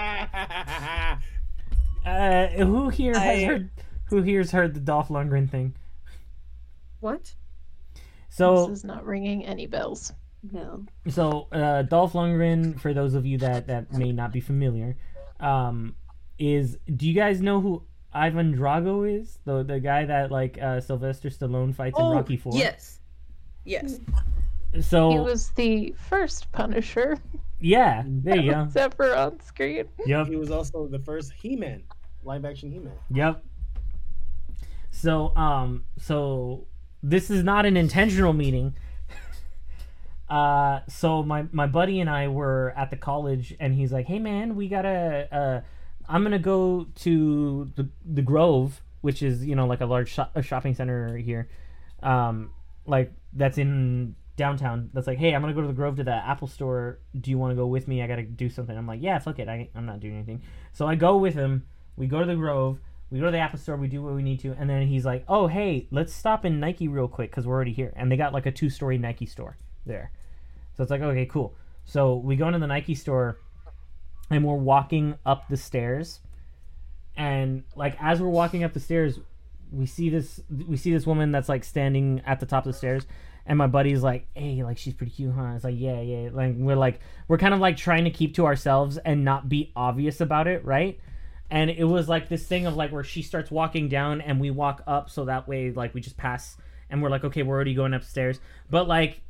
Uh, who here has I- heard? Who here's heard the Dolph Lundgren thing? what? So, this is not ringing any bells. No. so uh, Dolph Lundgren, for those of you that that may not be familiar, um, is do you guys know who Ivan Drago is? The the guy that like uh, Sylvester Stallone fights in Rocky Four. Oh, Yes. Yes. So He was the first Punisher yeah, there you go. (laughs) that's ever on screen. Yep. He was also the first He-Man, live action He-Man. Yep. So, um, so this is not an intentional meeting. (laughs) Uh, so my my buddy and I were at the college, and he's like, "Hey, man, we gotta. Uh, I'm gonna go to the the Grove, which is you know like a large a shopping center here, um, like that's in downtown. That's like, hey, I'm gonna go to the Grove to the Apple store. Do you want to go with me? I gotta do something. I'm like, yeah, fuck it. I I'm not doing anything. So I go with him. We go to the Grove. We go to the Apple store. We do what we need to, and then he's like, "Oh, hey, let's stop in Nike real quick because we're already here." And they got like a two-story Nike store there, so it's like, okay, cool. So we go into the Nike store, and we're walking up the stairs, and like as we're walking up the stairs, we see this we see this woman that's like standing at the top of the stairs, and my buddy's like, "Hey, like she's pretty cute, huh?" It's like, "Yeah, yeah." Like we're like we're kind of like trying to keep to ourselves and not be obvious about it, right? and it was like this thing of like where she starts walking down and we walk up so that way like we just pass and we're like okay we're already going upstairs but like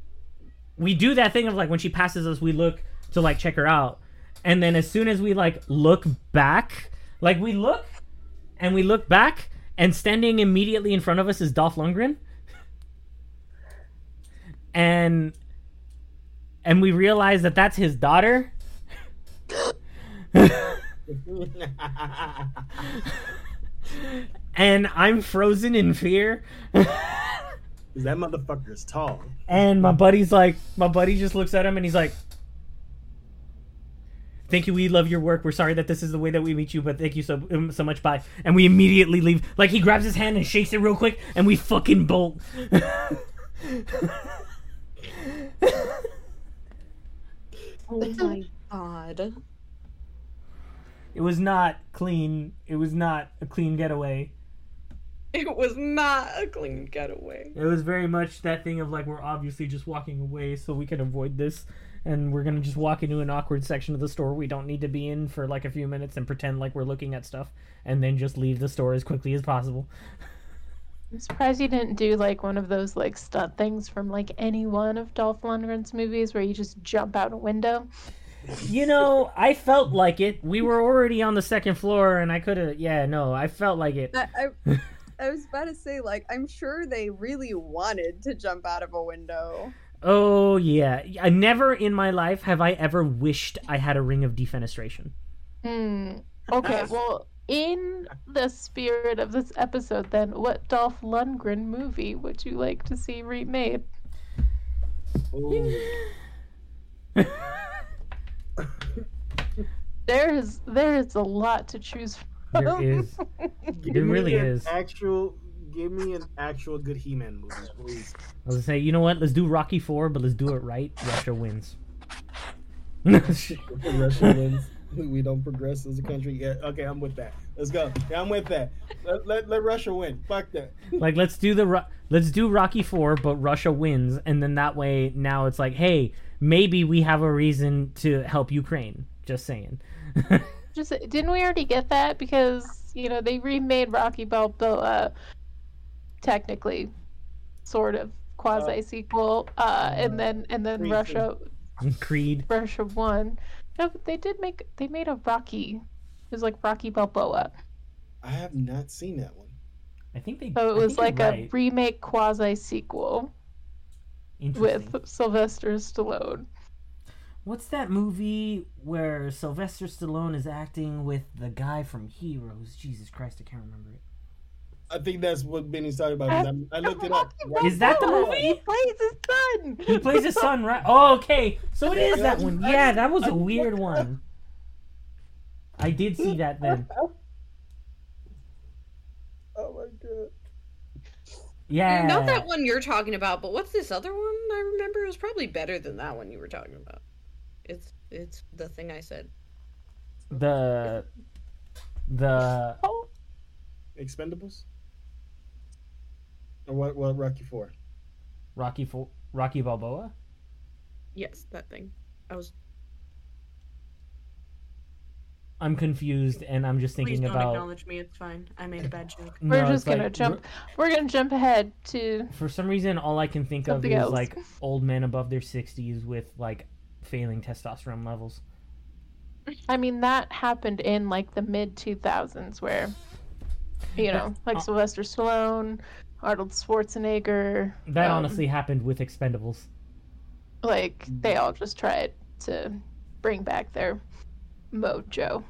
we do that thing of like when she passes us we look to like check her out and then as soon as we like look back like we look and we look back and standing immediately in front of us is Dolph Lundgren and and we realize that that's his daughter (laughs) and I'm frozen in fear. that motherfucker's tall. and my buddy's like, my buddy just looks at him and he's like, "Thank you. We love your work. We're sorry that this is the way that we meet you, but thank you so um, so much. Bye." And we immediately leave. Like he grabs his hand and shakes it real quick, and we fucking bolt. (laughs) Oh my god. It was not clean. It was not a clean getaway. It was not a clean getaway. It was very much that thing of like we're obviously just walking away so we can avoid this and we're gonna just walk into an awkward section of the store we don't need to be in for like a few minutes and pretend like we're looking at stuff and then just leave the store as quickly as possible. I'm surprised you didn't do like one of those like stunt things from like any one of Dolph Lundgren's movies where you just jump out a window. You know, I felt like it. We were already on the second floor and I could have yeah, no, I felt like it. I, I, (laughs) I was about to say, like, I'm sure they really wanted to jump out of a window. Oh yeah. I never in my life have I ever wished I had a ring of defenestration. Hmm. Okay, (laughs) well, in the spirit of this episode, then, what Dolph Lundgren movie would you like to see remade? (laughs) There is there is a lot to choose from. (laughs) There is. Give It really is. Actual, give me an actual good He-Man movie, please. I was gonna say, you know what? Let's do Rocky Four, but let's do it right. Russia wins. like (laughs) Russia wins. (laughs) We don't progress as a country. Yeah, okay, I'm with that. Let's go. Yeah, I'm with that. Let, let, let Russia win. Fuck that. (laughs) Like let's do the let's do Rocky Four, but Russia wins, and then that way now it's like, hey, maybe we have a reason to help Ukraine. Just saying. Just didn't we already get that because you know they remade Rocky Balboa, technically, sort of quasi sequel, uh, and then and then Creed Russia Creed. Russia won. No, but they did make they made a Rocky. It was like Rocky Balboa. I have not seen that one. I think they. So it I was like you're a right. remake quasi sequel Interesting. with Sylvester Stallone. What's that movie where Sylvester Stallone is acting with the guy from Heroes? Jesus Christ, I can't remember it. I think that's what Benny's talking about. I, I looked it up. Rocky Is that the movie? He plays his son. He plays his son, right? Oh, okay. So it is that one. Yeah, that was a weird one. I did see that then. (laughs) Oh my god. Yeah. Not that one you're talking about, but what's this other one I remember? It was probably better than that one you were talking about. It's it's the thing I said. The the Oh, Expendables? Or what? What Rocky Four? Rocky Four. Rocky Balboa. Yes, that thing. I was I'm confused, and I'm just thinking please thinking don't about. acknowledge me, it's fine. I made a bad joke. we're just it's gonna like, jump. We're gonna jump ahead to For some reason, all I can think Something of is else. like old men above their 60s with like failing testosterone levels. I mean, that happened in like the mid 2000s where, you know, like uh, Sylvester Stallone, Arnold Schwarzenegger. That um, honestly happened with Expendables. Like, they all just tried to bring back their mojo.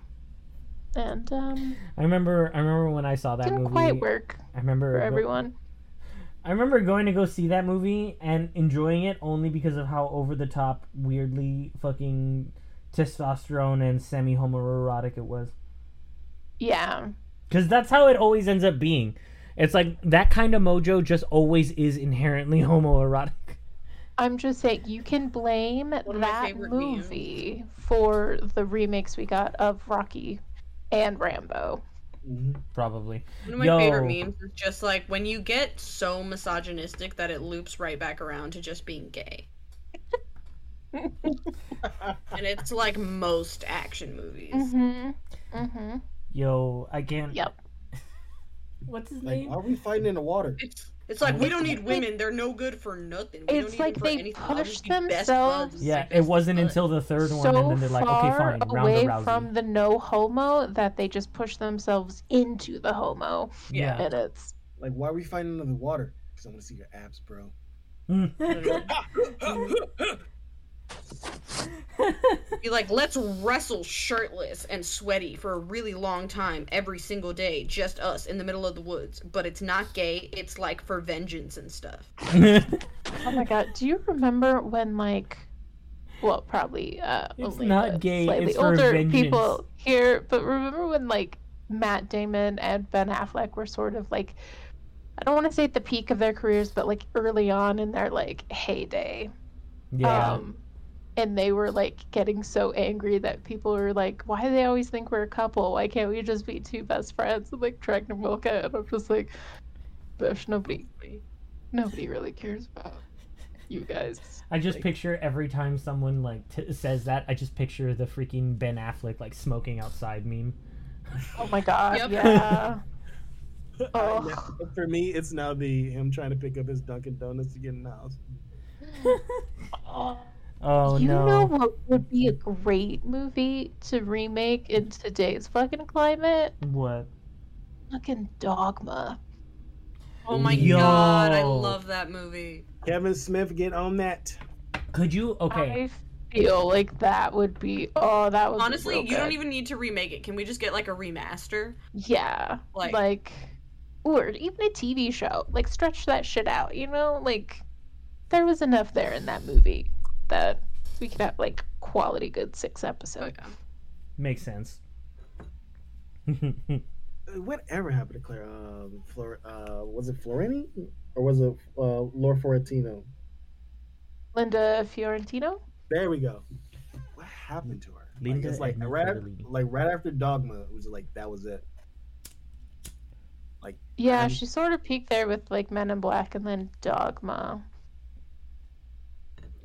And, um, I remember. I remember when I saw that didn't movie. quite work I remember for go- everyone. I remember going to go see that movie and enjoying it only because of how over the top, weirdly fucking testosterone and semi homoerotic it was. Yeah. Because that's how it always ends up being. It's like that kind of mojo just always is inherently (laughs) homoerotic. I'm just saying, you can blame that favorite memes. movie for the remakes we got of Rocky and Rambo. hmm Probably. One of my Yo. favorite memes is just like when you get so misogynistic that it loops right back around to just being gay. (laughs) And it's like most action movies. Mm-hmm. Mm-hmm. Yo, I can't. Yep. What's his Like, name? why are we fighting in the water? It's it's like we don't need women; they're no good for nothing. We It's don't need like them for they anything. I'll push best themselves- Yeah, it wasn't buds. until the third one, so and then they're like, okay, far fine, away Ronda Rousey. from the no homo that they just push themselves into the homo, Yeah. and it's Like, why are we fighting in the water? Because I want to see your abs, bro. Hmm. (laughs) (laughs) (laughs) Be like, let's wrestle shirtless and sweaty for a really long time every single day, just us in the middle of the woods. But it's not gay. It's like for vengeance and stuff. (laughs) oh my god. Do you remember when like, well, probably uh, It's only not gay, slightly it's for older vengeance. people here, but remember when like Matt Damon and Ben Affleck were sort of like. I don't want to say at the peak of their careers, but like early on in their like heyday. yeah. Um, and they were like getting so angry that people were like, "Why do they always think we're a couple? Why can't we just be two best friends?" And like trying to milk it, and I'm just like, "Bish, nobody, nobody really cares about you guys." I just Like- picture every time someone like t- says that, I just picture the freaking Ben Affleck like smoking outside meme. Oh my god, Yep. yeah. (laughs) Yeah, Oh. for me, it's now the him trying to pick up his Dunkin' Donuts to get in the house. Oh (laughs) (laughs) Oh, you no! know what would be a great movie to remake in today's fucking climate? What? Fucking Dogma. Oh my Yo. god, I love that movie. Kevin Smith, get on that. Could you? Okay. I feel like that would be. Oh, that would. Honestly, be real you don't even need to remake it. Can we just get like a remaster? Yeah, Like- like, or even a TV show. Like stretch that shit out. You know, like there was enough there in that movie that we could have like quality good six episodes. Okay. Makes sense. (laughs) Uh, Whatever happened to Claire? Um, Flor- uh, was it Florini or was it uh, Laura Fortino? Linda Fiorentino. There we go. What happened to her? Linda like, like right, Cordellini. like right after Dogma, it was like that was it. Like yeah, Um, she sort of peaked there with like Men in Black and then Dogma.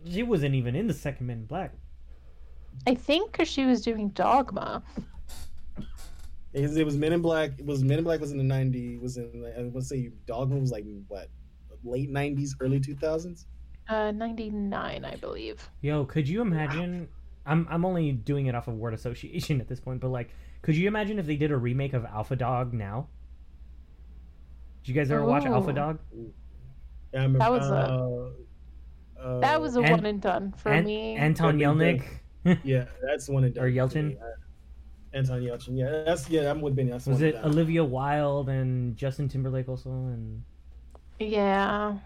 She wasn't even in the second Men in Black. I think because she was doing Dogma. Because it was Men in Black. It was Men in Black was in the '90s. Was in like, I want to say Dogma was like what late '90s, early 2000s. Uh, 99, I believe. Yo, could you imagine? I'm I'm only doing it off of word association (laughs) at this point, but like, could you imagine if they did a remake of Alpha Dog now? Did you guys ever watch Alpha Dog? Yeah, I remember, That was a- uh, That was a An- one and done for An- me. Anton That'd be Yelnats. yeah, that's one and done. Or for Yelchin? Anton Yelchin. Yeah, that's yeah. I'm with Benny. That's Was one it. Olivia Wilde and Justin Timberlake also? And yeah.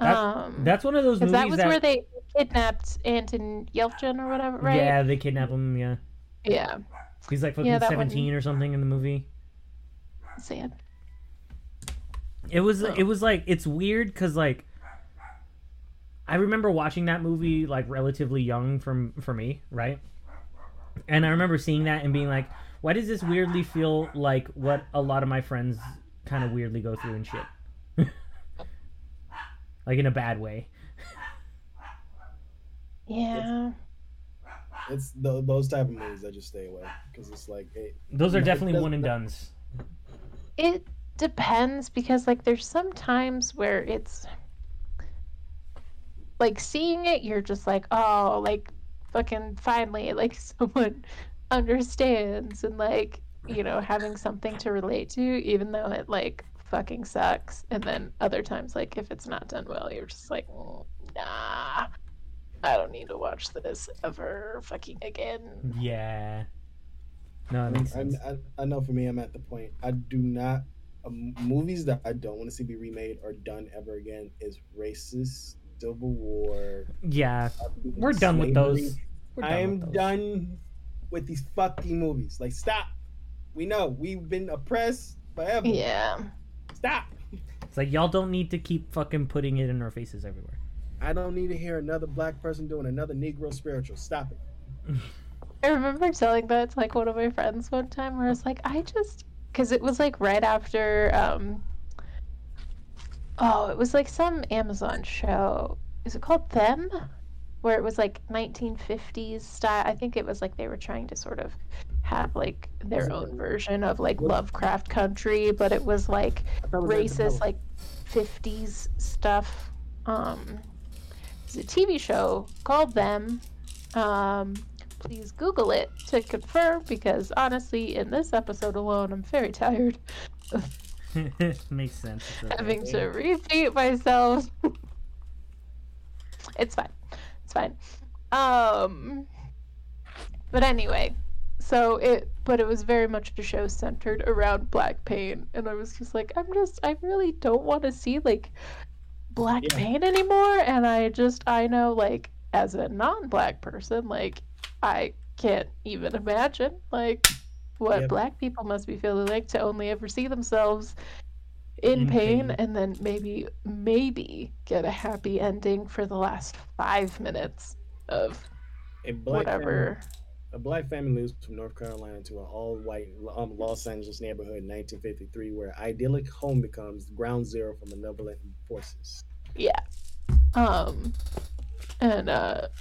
That- um, that's one of those movies that was where they kidnapped Anton Yelchin or whatever, right? Yeah, they kidnap him. Yeah, Yeah. he's like fucking Yeah, that one- seventeen or something in the movie. Sad. It was Oh. it was like it's weird because like I remember watching that movie like relatively young from for me, right? And I remember seeing that and being like, why does this weirdly feel like what a lot of my friends kind of weirdly go through and shit? (laughs) like in a bad way. Yeah. It's th- those type of movies I just stay away because it's like, hey, Those are definitely does- one and duns. It depends because like there's some times where it's like seeing it you're just like oh like fucking finally (laughs) like someone understands and like you know having something to relate to even though it like fucking sucks and then other times like if it's not done well you're just like "Mm, nah I don't need to watch this ever fucking again Yeah. No, that makes I, sense. I, I know for me, I'm at the point I do not um, movies that I don't want to see be remade or done ever again is racist, Civil War. Yeah, we're done with those. We're I done am with those. done with these fucking movies. Like, stop. We know we've been oppressed forever. yeah Stop. It's like y'all don't need to keep fucking putting it in our faces everywhere. I don't need to hear another black person doing another Negro spiritual. Stop it. (laughs) I remember telling that to like one of my friends one time where I was like, I just because it was like right after um oh, it was like some Amazon show. Is it called Them? Where it was like 1950s style. I think it was like they were trying to sort of have like their own version of like Lovecraft Country, but it was like I thought it was Ed racist like 50s stuff um it's a tv show called them um please google it to confirm because honestly in this episode alone i'm very tired (laughs) (laughs) Makes sense. Okay. having to repeat myself (laughs) it's fine it's fine um but anyway so it but it was very much a show centered around black pain and i was just like i'm just i really don't want to see like black Yeah. pain anymore and i just i know like as a non-black person like i can't even imagine like what Yep. black people must be feeling like to only ever see themselves in, In pain, and then maybe maybe get a happy ending for the last five minutes of A black family, whatever. a black family moves from North Carolina to an all-white um, Los Angeles neighborhood in 1953, where idyllic home becomes ground zero for malevolent forces. Yeah. Um, and uh, and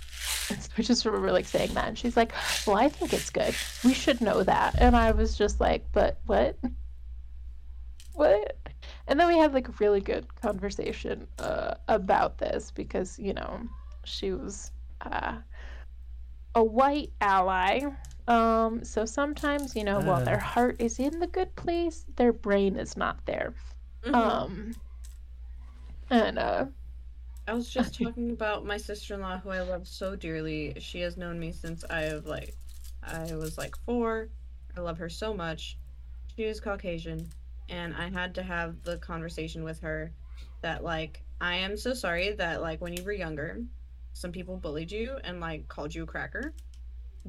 so (laughs) I just remember like saying that, and she's like, "Well, I think it's good. We should know that." And I was just like, "But what? What?" And then we had like a really good conversation uh, about this because you know she was uh, a white ally. Um, so sometimes you know while their Uh. heart is in the good place, their brain is not there. Mhm. Um, and uh, I was just (laughs) talking about my sister-in-law who I love so dearly. She has known me since I have like I was like 4. I love her so much. She is Caucasian and I had to have the conversation with her that like I am so sorry that like when you were younger some people bullied you and like called you a cracker.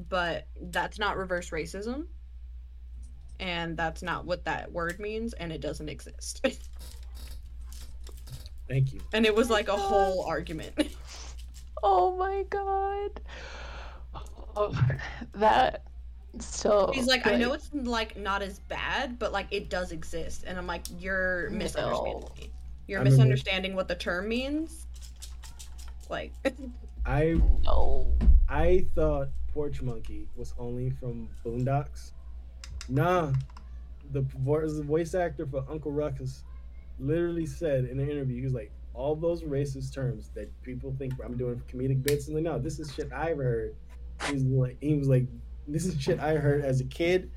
But that's not reverse racism. And that's not what that word means and it doesn't exist. (laughs) Thank you. and it was oh like a whole argument. (laughs) Oh my god. Oh, that still. He's like, I know it's like not as bad, but like it does exist, and I'm like, you're misunderstanding No. me. You're I remember- misunderstanding what the term means. Like, (laughs) I No. I thought Porch Monkey was only from Boondocks. Nah, the voice actor for Uncle Ruckus literally said in an interview, he was like, all those racist terms that people think I'm doing comedic bits, and like, no, this is shit I've heard. He's like, he was like, this is shit I heard as a kid.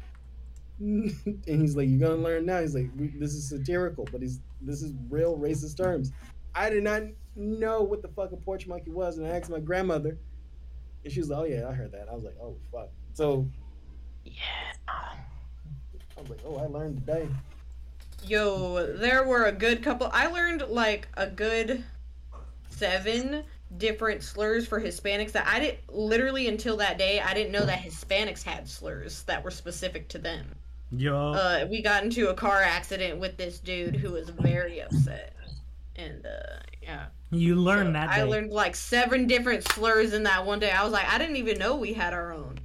(laughs) and he's like, you're gonna learn now. He's like, this is satirical, but he's this is real racist terms. I did not know what the fuck a porch monkey was, and I asked my grandmother, and she was like, "Oh yeah, I heard that." I was like, "Oh fuck." So Yeah. Um, I was like, "Oh, I learned today." Yo, there were a good couple. I learned like a good seven different slurs for Hispanics that I didn't literally until that day. I didn't know that Hispanics had slurs that were specific to them. Yo. uh, we got into a car accident with this dude who was very upset. And uh, yeah, you learned So that I learned like seven different slurs in that one day. I was like, I didn't even know we had our own.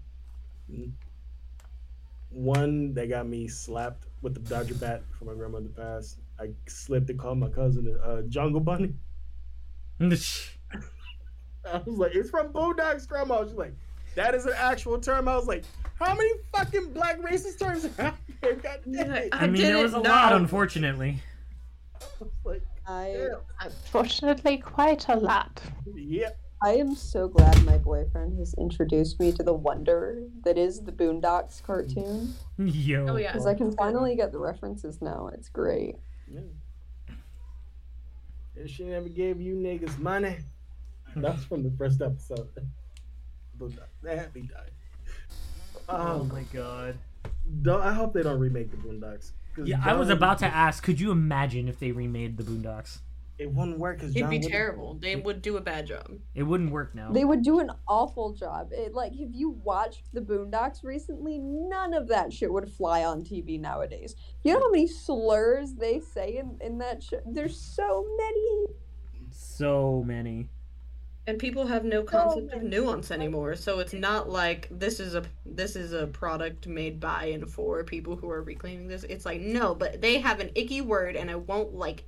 One that got me slapped with the Dodger bat for my grandmother passed. I slipped and called my cousin a uh, jungle bunny. (laughs) I was like, "It's from Boondocks, grandma." She's like, "That is an actual term." I was like, "How many fucking black racist terms are out there?" (laughs) God damn it. I mean, there didn't was a lot, unfortunately. I was like, I Unfortunately, quite a lot. Yeah. I am so glad my boyfriend has introduced me to the wonder that is the Boondocks cartoon. Yo. Oh yeah. Because I can finally get the references now. It's great. yeah. And she never gave you niggas money. (laughs) That's from the first episode. Boondocks. They had me die. Oh Um, my god. don't, I hope they don't remake the Boondocks. Yeah, I was about to ask. Could you imagine if they remade the Boondocks? It wouldn't work because It'd be terrible. They would do a bad job. It wouldn't work now. They would do an awful job. It, like, if you watched the Boondocks recently, none of that shit would fly on TV nowadays. You know how many slurs they say in, in that show? There's so many. So many. And people have no concept of nuance anymore. So it's not like this is a this is a product made by and for people who are reclaiming this. It's like no, but they have an icky word and I won't like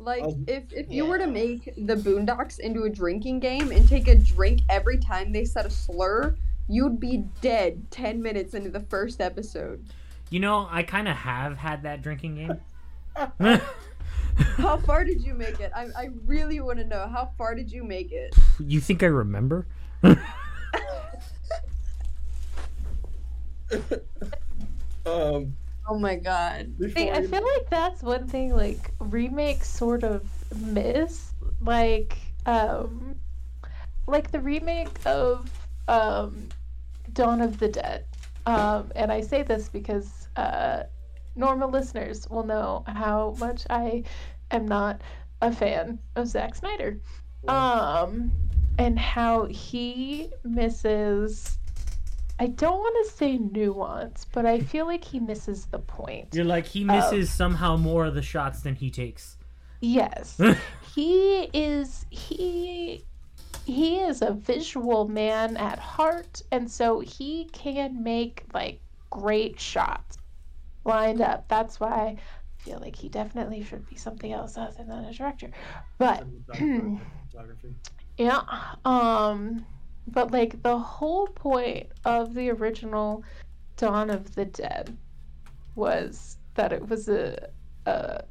Like, I'll- if, if you were to make the Boondocks into a drinking game and take a drink every time they said a slur, you'd be dead 10 minutes into the first episode. You know, I kind of have had that drinking game. (laughs) How far did you make it? I, I really want to know. How far did you make it? you think I remember? (laughs) (laughs) Um, Oh my god. See, I feel like that's one thing like remakes sort of miss. Like, um, like the remake of um, Dawn of the Dead. Um, and I say this because uh, normal listeners will know how much I am not a fan of Zack Snyder. Um, and how he misses. I don't want to say nuance, but I feel like he misses the point. You're like he misses somehow more of the shots than he takes. Yes. (laughs) he is he he is a visual man at heart, and so he can make like great shots lined up. That's why I feel like he definitely should be something else other than a director. But (clears throat) yeah, um, but like the whole point of the original Dawn of the Dead was that it was a, a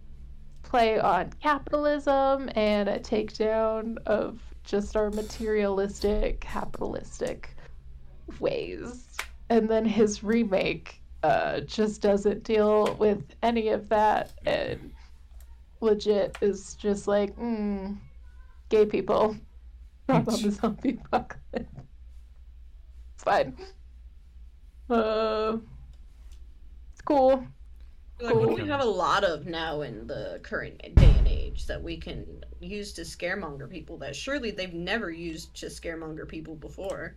play on capitalism and a takedown of just our materialistic capitalistic ways. And then his remake uh, just doesn't deal with any of that and legit is just like, mm, gay people brought on the zombie apocalypse. It's fine. Uh, it's cool. Like what do we have a lot of now in the current day and age that we can use to scaremonger people that surely they've never used to scaremonger people before.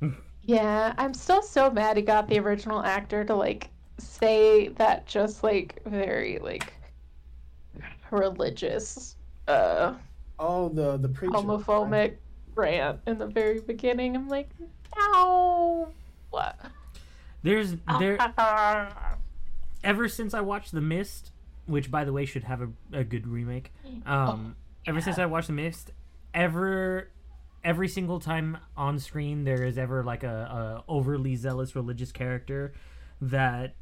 (laughs) Yeah, I'm still so mad he got the original actor to like say that just like very like religious uh Oh, the the preacher. homophobic rant in the very beginning. I'm like, no. What? There's (laughs) there ever since I watched The Mist, which by the way should have a, a good remake. Um, ever since I watched The Mist, ever every single time on screen there is ever like a, a overly zealous religious character that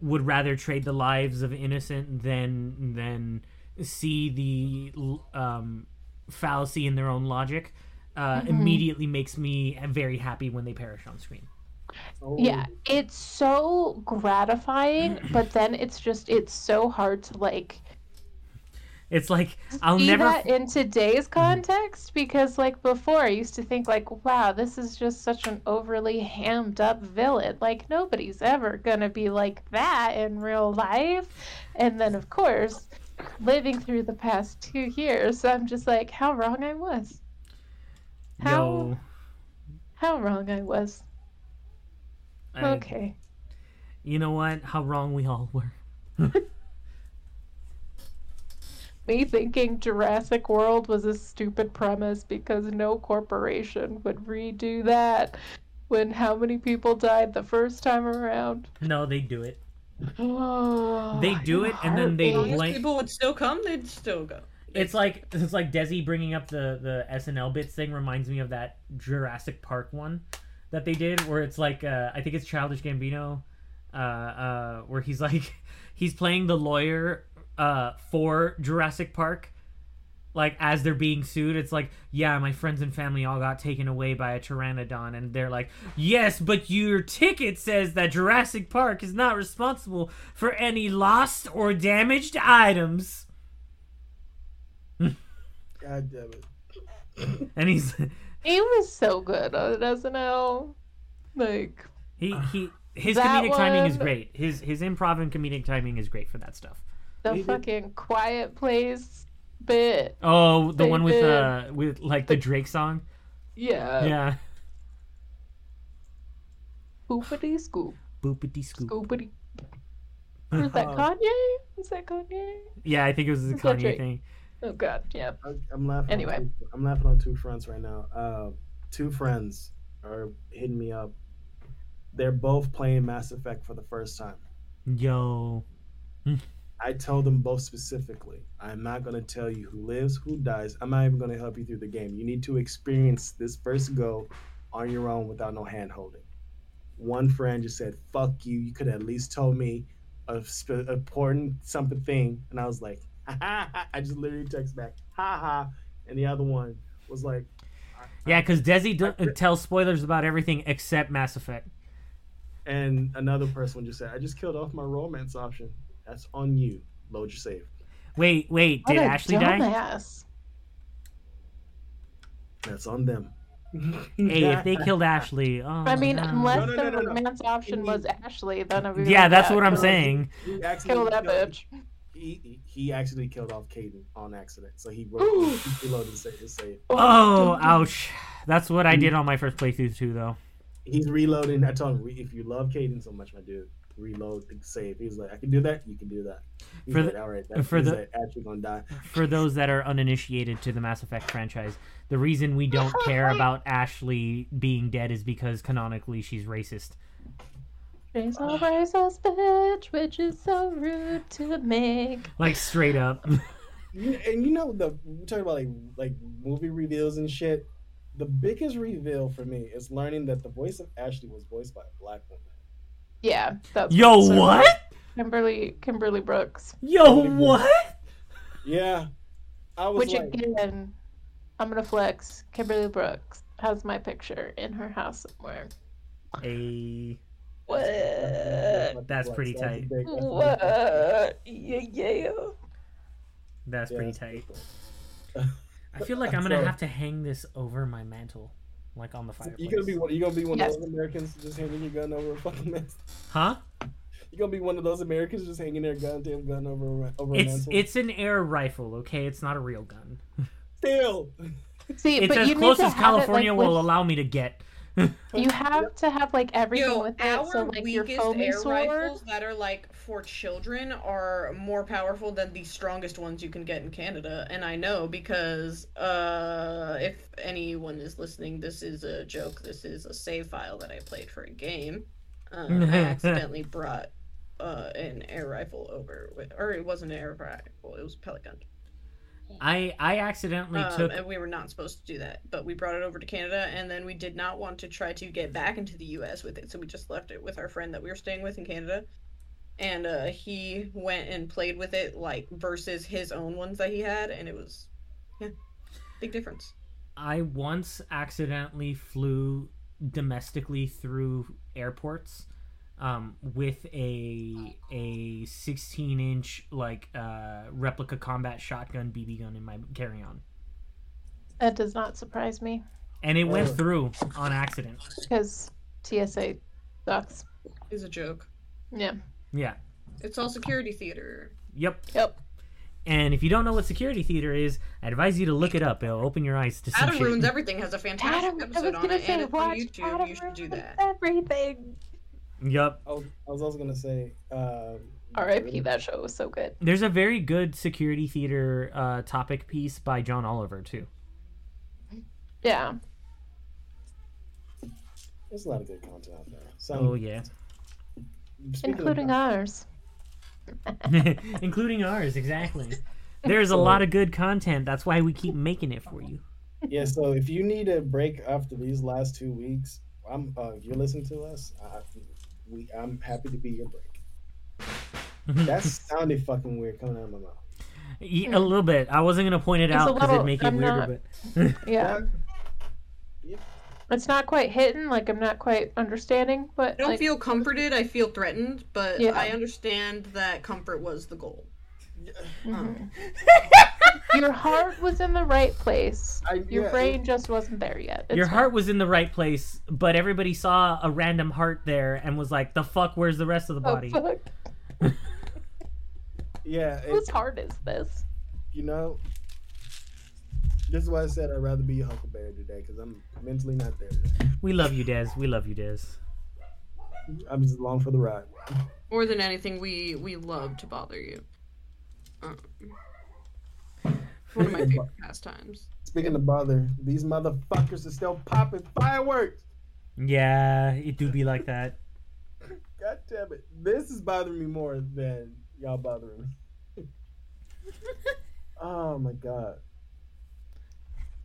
would rather trade the lives of innocent than than see the um, fallacy in their own logic. Uh, Immediately makes me very happy when they perish on screen. Oh, Yeah, it's so gratifying, (clears throat) but then it's just it's so hard to like It's like I'll see never that in today's context because like before I used to think like wow this is just such an overly hammed up villain like nobody's ever gonna be like that in real life and then of course living through the past two years I'm just like how wrong I was how Yo, how wrong I was I- okay you know what? How wrong we all were. (laughs) me thinking Jurassic World was a stupid premise because no corporation would redo that when how many people died the first time around. No, they do it. Oh, They do it, and then they As long blank- people would still come, they'd still go. It's like it's like Desi bringing up the the SNL bits thing reminds me of that Jurassic Park one that they did, where it's like uh, I think it's Childish Gambino, uh, uh, where he's like (laughs) he's playing the lawyer uh, for Jurassic Park. Like as they're being sued, it's like, yeah, my friends and family all got taken away by a pteranodon, and they're like, yes, but your ticket says that Jurassic Park is not responsible for any lost or damaged items. God damn it. And he's (laughs) He was so good uh, on SNL. Like he he his That comedic timing is great. His his improv and comedic timing is great for that stuff. the He did- fucking Quiet Place bit. Oh, the They one with did. uh with like the Drake song. Yeah. Yeah. Poopity scoop. Boopity scoop. Scoopity. Was that Kanye? Was that Kanye? Yeah, I think it was the Kanye Drake? thing. Oh god, yeah. I- I'm laughing. Anyway. on two, I'm laughing on two fronts right now. Uh, two friends are hitting me up. They're both playing Mass Effect for the first time. Yo. I tell them both specifically. I'm not going to tell you who lives, who dies. I'm not even going to help you through the game. You need to experience this first go on your own without no hand holding. One friend just said, "Fuck you." You could at least told me a sp- important something thing, and I was like, ha, ha, ha. I just literally text back, "Ha ha," and the other one was like, Yeah, because Desi d- tells spoilers about everything except Mass Effect. and another person just said, "I just killed off my romance option. That's on you. Load your save." Wait, wait, did what a Ashley die? dumbass. That's on them. (laughs) Hey, if they (laughs) killed Ashley, oh, I mean, no. unless No, no, no, the no, no. romance option was Ashley, then I'd be Yeah, like, that's what I'm saying. He Kill that killed- bitch. He, he- he actually killed off Kaidan on accident, so he wrote he reloaded his save. His save. Oh, oh ouch. That's what I did on my first playthrough too, though. He's reloading. I told him, if you love Kaidan so much, my dude, reload the save. He's like, I can do that. You can do that. He's For like, the- all right, that for means the- that actually gonna die. For those that are uninitiated to the Mass Effect franchise, the reason we don't care (laughs) about Ashley being dead is because canonically she's racist. She's a racist bitch, which is so rude to make. Like straight up. You, and you know the we talking about like like movie reveals and shit. The biggest reveal for me is learning that the voice of Ashley was voiced by a black woman. Yeah, that's Yo, so- what? Kimberly Kimberly Brooks. Yo, what? Yeah, I was Which like, again, I'm gonna flex. Kimberly Brooks has my picture in her house somewhere. A What? That's pretty a tight. big- that's What? Yeah, yeah. that's Yeah, pretty that's tight. (laughs) I feel like I'm gonna So- have to hang this over my mantle, like on the fireplace. You gonna be one- you gonna be one Yes. of those Americans just hanging your gun over a fucking mantle. (laughs) Huh? You gonna be one of those Americans just hanging their goddamn gun over a- over a It's mantle. it's an air rifle, okay? It's not a real gun. still. (laughs) See, It's but as you close as California it, like, will with- allow me to get. You have to have like everything Yo, with it. So like your weakest foamy air sword. rifles that are like for children are more powerful than the strongest ones you can get in Canada, and I know because uh, if anyone is listening, this is a joke. This is a save file that I played for a game. Uh, I (laughs) accidentally brought uh, an air rifle over with, or it wasn't an air rifle; it was a pellet gun. I I accidentally Um, took and we were not supposed to do that, but we brought it over to Canada, and then we did not want to try to get back into the U.S. with it, so we just left it with our friend that we were staying with in Canada, and uh, he went and played with it like versus his own ones that he had, and it was, yeah, big difference. I once accidentally flew domestically through airports um, with a a 16 inch like uh, replica combat shotgun BB gun in my carry on, That does not surprise me and it went through on accident. because TSA sucks. Is a joke. Yeah. Yeah. It's all security theater. Yep. Yep. And if you don't know what security theater is, I advise you to look it up. It'll open your eyes to some Adam shit. Ruins Everything has a fantastic Adam, I episode was on gonna it, say and it's on YouTube. Adam you should do that. everything. Yep. I was, I was also gonna say. Um, R.I.P. That show was so good. There's a very good security theater uh, topic piece by John Oliver too. Yeah. There's a lot of good content out there. So, Oh yeah. Speaking of- Including ours. (laughs) including ours exactly (laughs) there's a lot of good content that's why we keep making it for you yeah. So if you need a break after these last two weeks, I'm. Uh, if you're listening to us, I, we. I'm happy to be your break. (laughs) That sounded fucking weird coming out of my mouth. Yeah, a little bit i wasn't gonna point it It's out because it'd make it I'm weirder not- but Yeah. It's not quite hitting. Like I'm not quite understanding, but I don't like, feel comforted. I feel threatened, but Yeah. I understand that comfort was the goal. mhm. (laughs) your heart was in the right place. I, Your yeah, brain just wasn't there yet. It's your fine. heart was in the right place but everybody saw a random heart there and was like the fuck where's the rest of the Oh, body fuck. (laughs) Yeah. Whose heart is this? you know, this is why I said I'd rather be a Huckleberry today because I'm mentally not there. Today. we love you des we love you des I'm just along for the ride. More than anything, we we love to bother you. Um, one of my favorite (laughs) pastimes. Speaking of bother, these motherfuckers are still popping fireworks. yeah it do be like that (laughs) God damn it. This is bothering me more than y'all bothering me. (laughs) oh my god.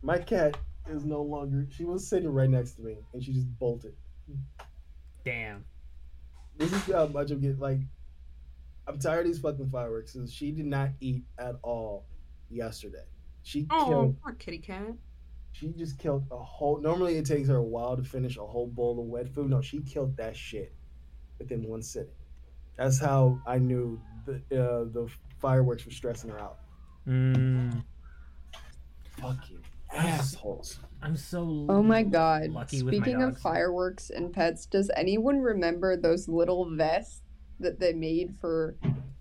My cat is no longer she was sitting right next to me and she just bolted. damn This is how much I'm getting like I'm tired of these fucking fireworks. So she did not eat at all yesterday. She Oh, killed poor kitty cat. she just killed a whole normally it takes her a while to finish a whole bowl of wet food. No, she killed that shit within one sitting. That's how I knew the uh, the fireworks were stressing her out. mm, Fucking assholes. i'm so Oh my god. lucky with my Speaking of fireworks and pets, does anyone remember those little vests that they made for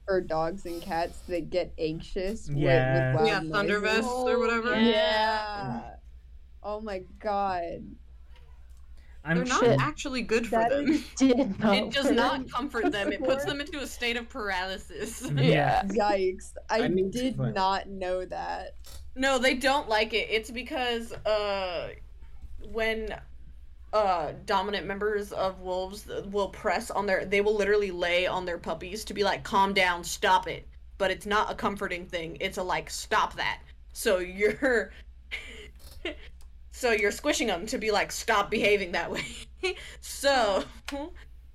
for dogs and cats that get anxious Yeah. with, loud Yeah, thunder vests or whatever. Oh, yeah. Oh my god. I'm They're not Shit. actually good for That them. Did not. It does not comfort them. It puts (laughs) them into a state of paralysis. Yeah. Yikes! I, I did not know that. No, they don't like it. It's because uh when uh dominant members of wolves will press on their they will literally lay on their puppies to be like calm down, stop it. But it's not a comforting thing. It's a like stop that. So you're (laughs) so you're squishing them to be like stop behaving that way. (laughs) so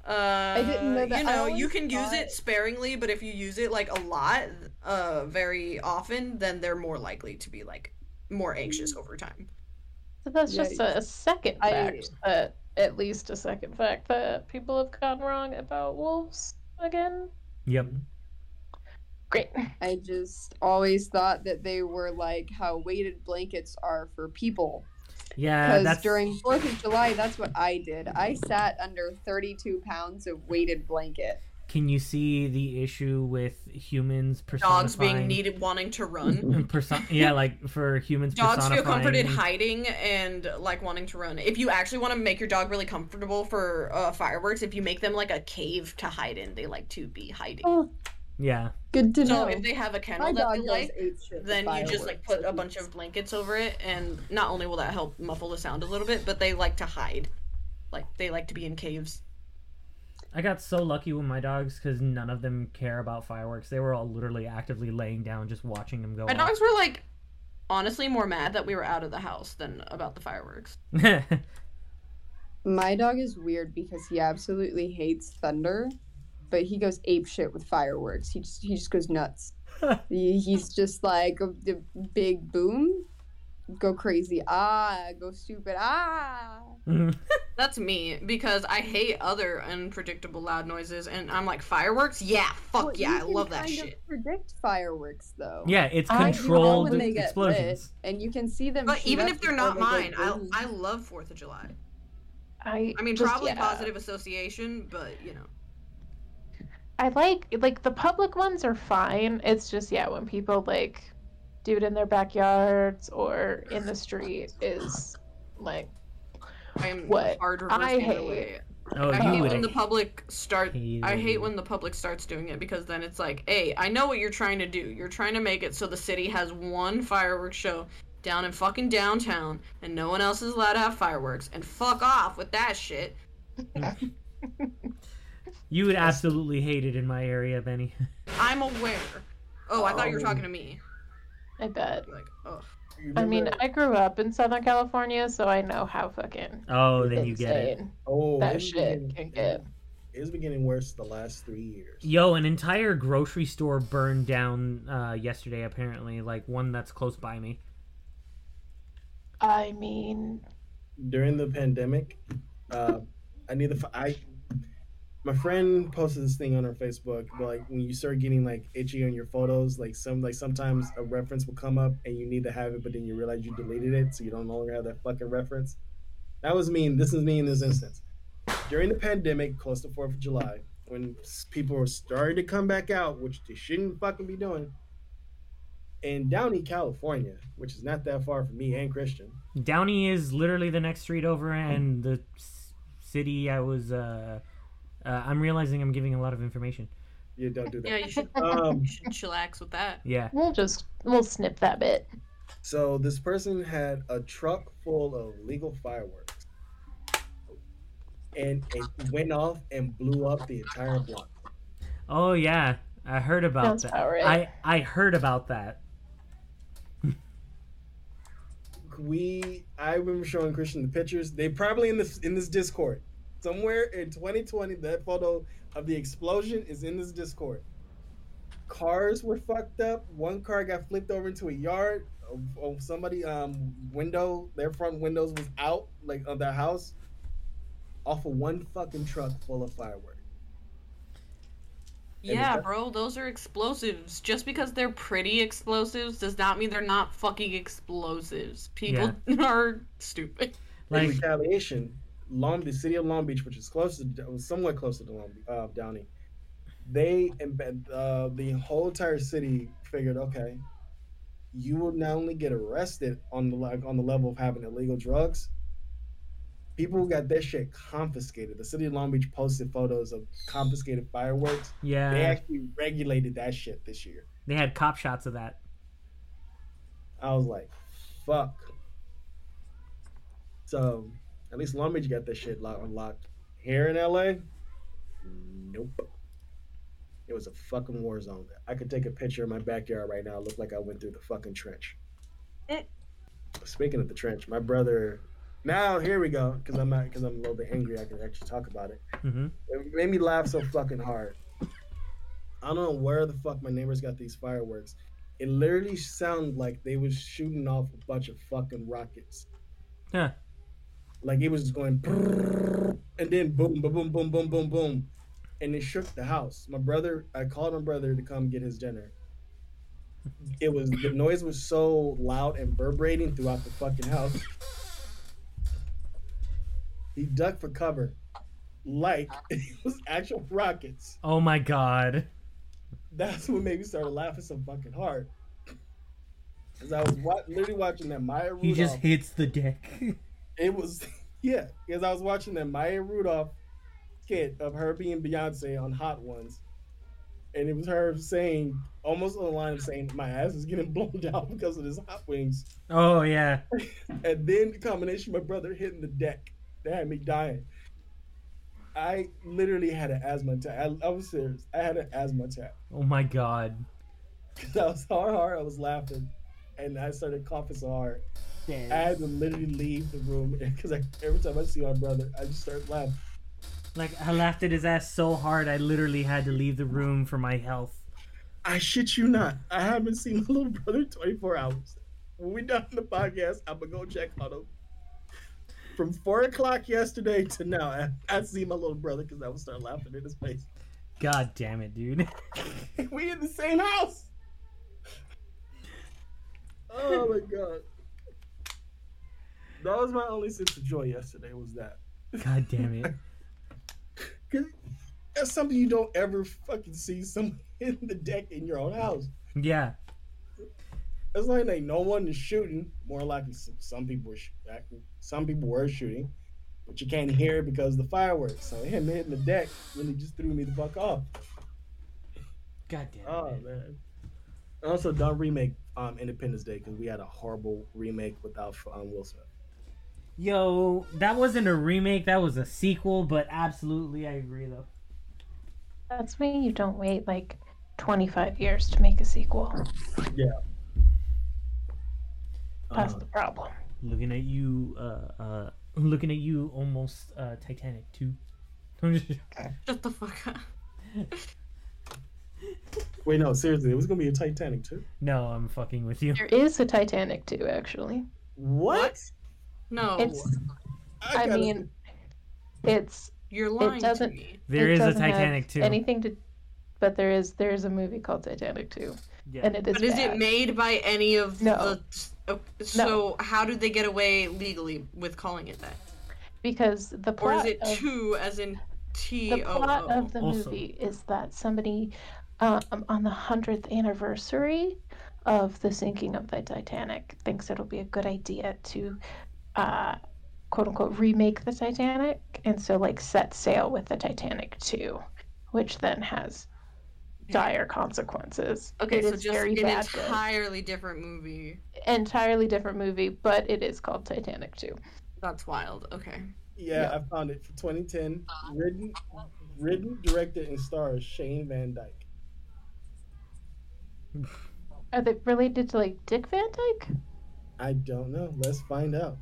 uh I didn't know that. you know, you can use it sparingly, but if you use it like a lot, uh very often, then they're more likely to be like more anxious over time. So that's Yeah, just a, a second I- fact that at least a second fact that people have gone wrong about wolves again. Yep. Great. I just always thought that they were like how weighted blankets are for people. Yeah, Because that's during Fourth of July, that's what I did. I sat under 32 pounds of weighted blanket. Can you see the issue with humans Dogs being needed wanting to run. (laughs) Person- yeah, like for humans Dogs feel comforted hiding and like wanting to run. If you actually want to make your dog really comfortable for uh, fireworks, if you make them like a cave to hide in, they like to be hiding. Oh, Yeah. good to know. so know. if they have a kennel My that they like, ape shit with then you just like put a bunch of blankets over it, and not only will that help muffle the sound a little bit, but they like to hide. Like they like to be in caves. I got so lucky with my dogs because none of them care about fireworks. They were all literally actively laying down, just watching them go My off. dogs were like honestly more mad that we were out of the house than about the fireworks. (laughs) My dog is weird because he absolutely hates thunder, but he goes ape shit with fireworks. He just he just goes nuts. (laughs) He- He's just like a, the big boom, go crazy. Ah, go stupid. Ah. (laughs) That's me because I hate other unpredictable loud noises, and I'm like fireworks. Yeah, fuck Well, yeah, I love that kind of shit. predict fireworks though. yeah, it's I- you know controlled when they get lit, explosions. and you can see them. But even if they're not they mine, I. I love Fourth of July. I I mean, just- probably yeah. positive association, but you know. I like like the public ones are fine. It's just yeah, when people like do it in their backyards or in the street is like I'm What hard I hate- Oh, I hate would when the public start. I hate when the public starts doing it because then it's like, hey, I know what you're trying to do. You're trying to make it so the city has one fireworks show down in fucking downtown, and no one else is allowed to have fireworks. And fuck off with that shit. (laughs) You would absolutely hate it in my area, Benny. I'm aware. Oh, I thought you were Um, talking to me. I bet. Like, oh, I mean, I grew up in Southern California, so I know how fucking Oh, then you get it. insane oh, that shit can get. It's been getting worse the last three years. Yo, an entire grocery store burned down uh, yesterday. Apparently, like one that's close by me. I mean, during the pandemic, uh, I need the I. My friend posted this thing on her Facebook, like when you start getting like itchy on your photos, like some like sometimes a reference will come up and you need to have it, but then you realize you deleted it, so you don't no longer have that fucking reference. That was me. This is me in this instance. During the pandemic, close to Fourth of July, when people were starting to come back out, which they shouldn't fucking be doing, in Downey, California, which is not that far from me and Christian. Downey is literally the next street over, and the city I was. Uh, uh, I'm realizing I'm giving a lot of information. You don't do that. yeah, you should, (laughs) Um, you should chillax with that. Yeah. we'll just we'll snip that bit. So this person had a truck full of legal fireworks, and it went off and blew up the entire block. Oh yeah, I heard about Sounds that. about right. I I heard about that. We, I remember showing Christian the pictures. They probably in this in this Discord somewhere in 2020. That photo of the explosion is in this Discord. Cars were fucked up. One car got flipped over into a yard. Of, of somebody um window, their front windows was out like of their house, off of one fucking truck full of fireworks. Yeah, bro, those are explosives. Just because they're pretty explosives does not mean they're not fucking explosives. People (laughs) are stupid. Like retaliation, Long the city of Long Beach, which is close to somewhat closer to Long uh, Downey, they embed uh, the whole entire city figured, okay, you will not only get arrested on the like on the level of having illegal drugs, people got their shit confiscated. The city of Long Beach posted photos of confiscated fireworks. Yeah, They actually regulated that shit this year. they had cop shots of that. I was like, fuck. So at least Long Beach got that shit locked unlocked. Here in LA, nope. It was a fucking war zone. I could take a picture of my backyard right now. It looked like I went through the fucking trench. Eh. Speaking of the trench, my brother. Now here we go, because I'm not, because I'm a little bit angry. I can actually talk about it. hmm It made me laugh so fucking hard. I don't know where the fuck my neighbors got these fireworks. It literally sounded like they was shooting off a bunch of fucking rockets. Huh. Like it was just going, and then boom, boom, boom, boom, boom, boom, boom, and it shook the house. My brother, I called my brother to come get his dinner. It was the noise was so loud and reverberating throughout the fucking house. He ducked for cover, like (laughs) it was actual rockets. Oh my god. That's what made me start laughing so fucking hard. Cause I was wa- literally watching that Maya Rudolph. He just hits the deck. (laughs) It was (laughs) yeah, because I was watching that Maya Rudolph skit of her being Beyonce on Hot Ones, and it was her saying almost on the line of saying my ass is getting (laughs) blown down because of this hot wings, oh yeah. (laughs) and then the combination of my brother hitting the deck that had me dying. I literally had an asthma attack. I, I was serious. I had an asthma attack. Oh my god. Cause I was so hard, I was laughing, and I started coughing so hard. I had to literally leave the room (laughs) because every time I see my brother, I just start laughing. Like I laughed at his ass so hard I literally had to leave the room for my health. I shit you not. I haven't seen my little brother in 24 hours. When we done the podcast, I'm gonna go check on him. From four o'clock yesterday to now, I, I see my little brother because I would start laughing in his face. God damn it, dude. (laughs) (laughs) we in the same house. Oh my god. That was my only sense of joy yesterday. Was that? God damn it. (laughs) Cause that's something you don't ever fucking see someone (laughs) in the deck in your own house. Yeah. It's like like no one is shooting. More likely, some, some people were sh- some people were shooting, but you can't hear it because of the fireworks. So him hitting the deck really just threw me the fuck off. God damn it. Oh man. Also, don't remake um, Independence Day because we had a horrible remake without um, Will Smith. Yo, that wasn't a remake, that was a sequel, but absolutely I agree though. That's why you don't wait like 25 years to make a sequel. Yeah. That's Uh, the problem. Looking at you, uh, uh, looking at you, almost uh, Titanic too. (laughs) Shut the fuck up. (laughs) wait, no, seriously, it was gonna be a Titanic too. no, I'm fucking with you. There is a Titanic too, actually. What? No, It's, I gotta- mean, it's you're lying to doesn't- me. There is a Titanic too. anything to, but there is there is a movie called Titanic too, Yeah. and it is. But is it made by any of No. the? oh, So how did they get away legally with calling it that? Because the plot. Or is it of, two as in T the plot of the Also- movie is that somebody um, on the hundredth anniversary of the sinking of the Titanic thinks it'll be a good idea to uh, quote unquote remake the Titanic, and so like set sail with the Titanic too, which then has dire consequences. Okay, It so is just very an bad. good. entirely different movie. entirely different movie, but it is called Titanic too. That's wild. Okay. Yeah, Yeah. I found it for 2010. Written, written, directed, and stars Shane Van Dyke. Are they related to like Dick Van Dyke? I don't know. Let's find out.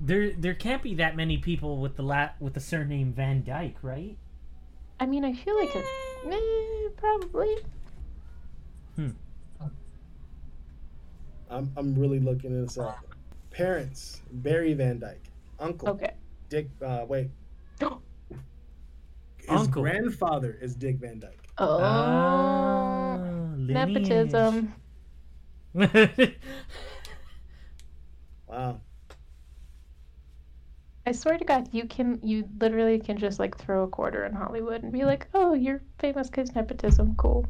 There, there can't be that many people with the la- with the surname Van Dyke, right? I mean, I feel like it. Eh, probably. I'm, I'm really looking at this up. Parents Barry Van Dyke. Uncle Okay. Dick. Uh, wait. (gasps) His Uncle. grandfather is Dick Van Dyke. Oh, Ah, (laughs) nepotism. (laughs) Wow. I swear to God, you can. You literally can just like throw a quarter in Hollywood and be like, "Oh, you're famous because nepotism. Cool.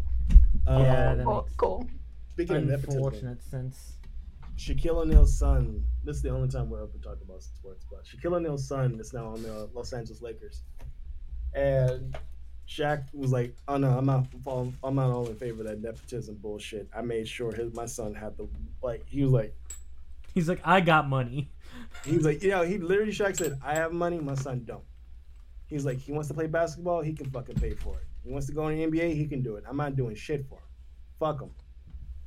Uh, Yeah, that Cool. makes Cool." Speaking of nepotism, unfortunate sense. Shaquille O'Neal's son. This is the only time we're ever talking about sports, but Shaquille O'Neal's son is now on the Los Angeles Lakers, and Shaq was like, "Oh no, I'm not. I'm not all in favor of that nepotism bullshit. I made sure his my son had the like. He was like, He's like, I got money. He's like, you know, he literally Shaq said, I have money, my son don't. He's like, he wants to play basketball, he can fucking pay for it. He wants to go in the NBA, he can do it. I'm not doing shit for him. Fuck him.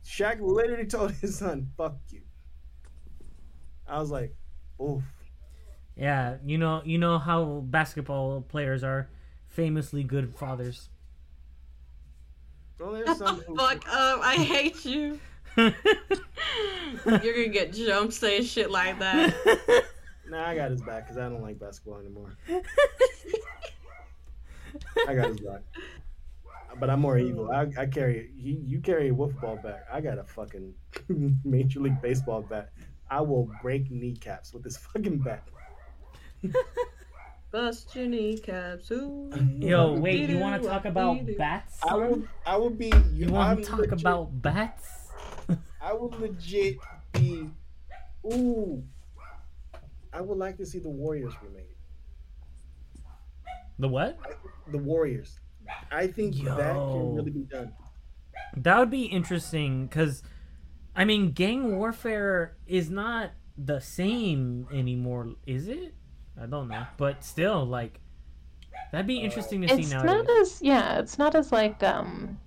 Shaq literally (laughs) told his son, "Fuck you." I was like, "Oof." Yeah, you know, you know how basketball players are famously good fathers. Well, there's some the fuck up! I hate you. (laughs) You're gonna get jumped saying shit like that. Nah, I got his back because I don't like basketball anymore. (laughs) I got his back. But I'm more evil. I, I carry he, you carry a wolf ball bat. I got a fucking (laughs) major league baseball bat. I will break kneecaps with this fucking bat. Bust your kneecaps. Ooh. Yo, wait, you want to talk about bats? I will son? I will be You want to talk legit- about bats? I will legit be ooh. I would like to see the Warriors remade. The what? The Warriors. I think that can really be done. That would be interesting because, I mean, gang warfare is not the same anymore, is it? I don't know, but still, like, that'd be interesting to see It's not as yeah, it's not as like um.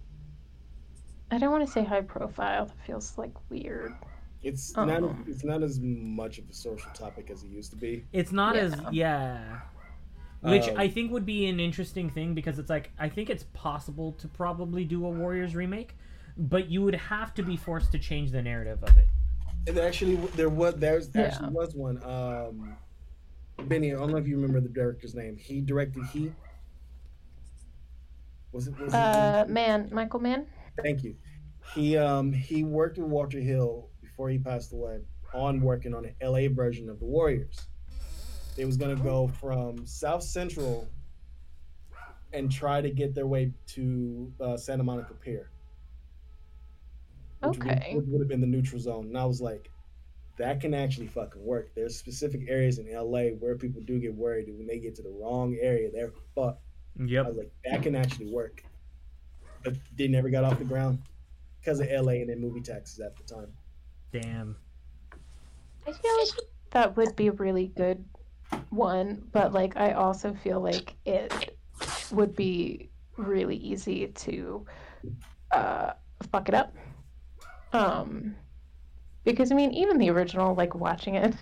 I don't want to say high profile. That feels like weird. It's Uh-uh. not it's not as much of a social topic as it used to be. It's not as Yeah. yeah. Which Um, I think would be an interesting thing because it's like I think it's possible to probably do a Warriors remake, but you would have to be forced to change the narrative of it. And actually, there was there's Yeah. actually was one. Um, Benny, I don't know if you remember the director's name. He directed Heat. Was it? Was it Uh, man, Michael Mann. Thank you. He um he worked with Walter Hill before he passed away on working on an LA version of the Warriors. They was gonna go from South Central and try to get their way to uh, Santa Monica Pier. Which would- Okay. Which would have been the neutral zone. And I was like, that can actually fucking work. There's specific areas in LA where people do get worried when they get to the wrong area. They're fucked. I was like, that can actually work. But they never got off the ground because of LA and then movie taxes at the time. Damn. I feel like that would be a really good one, but like I also feel like it would be really easy to uh fuck it up. Um because I mean even the original like watching it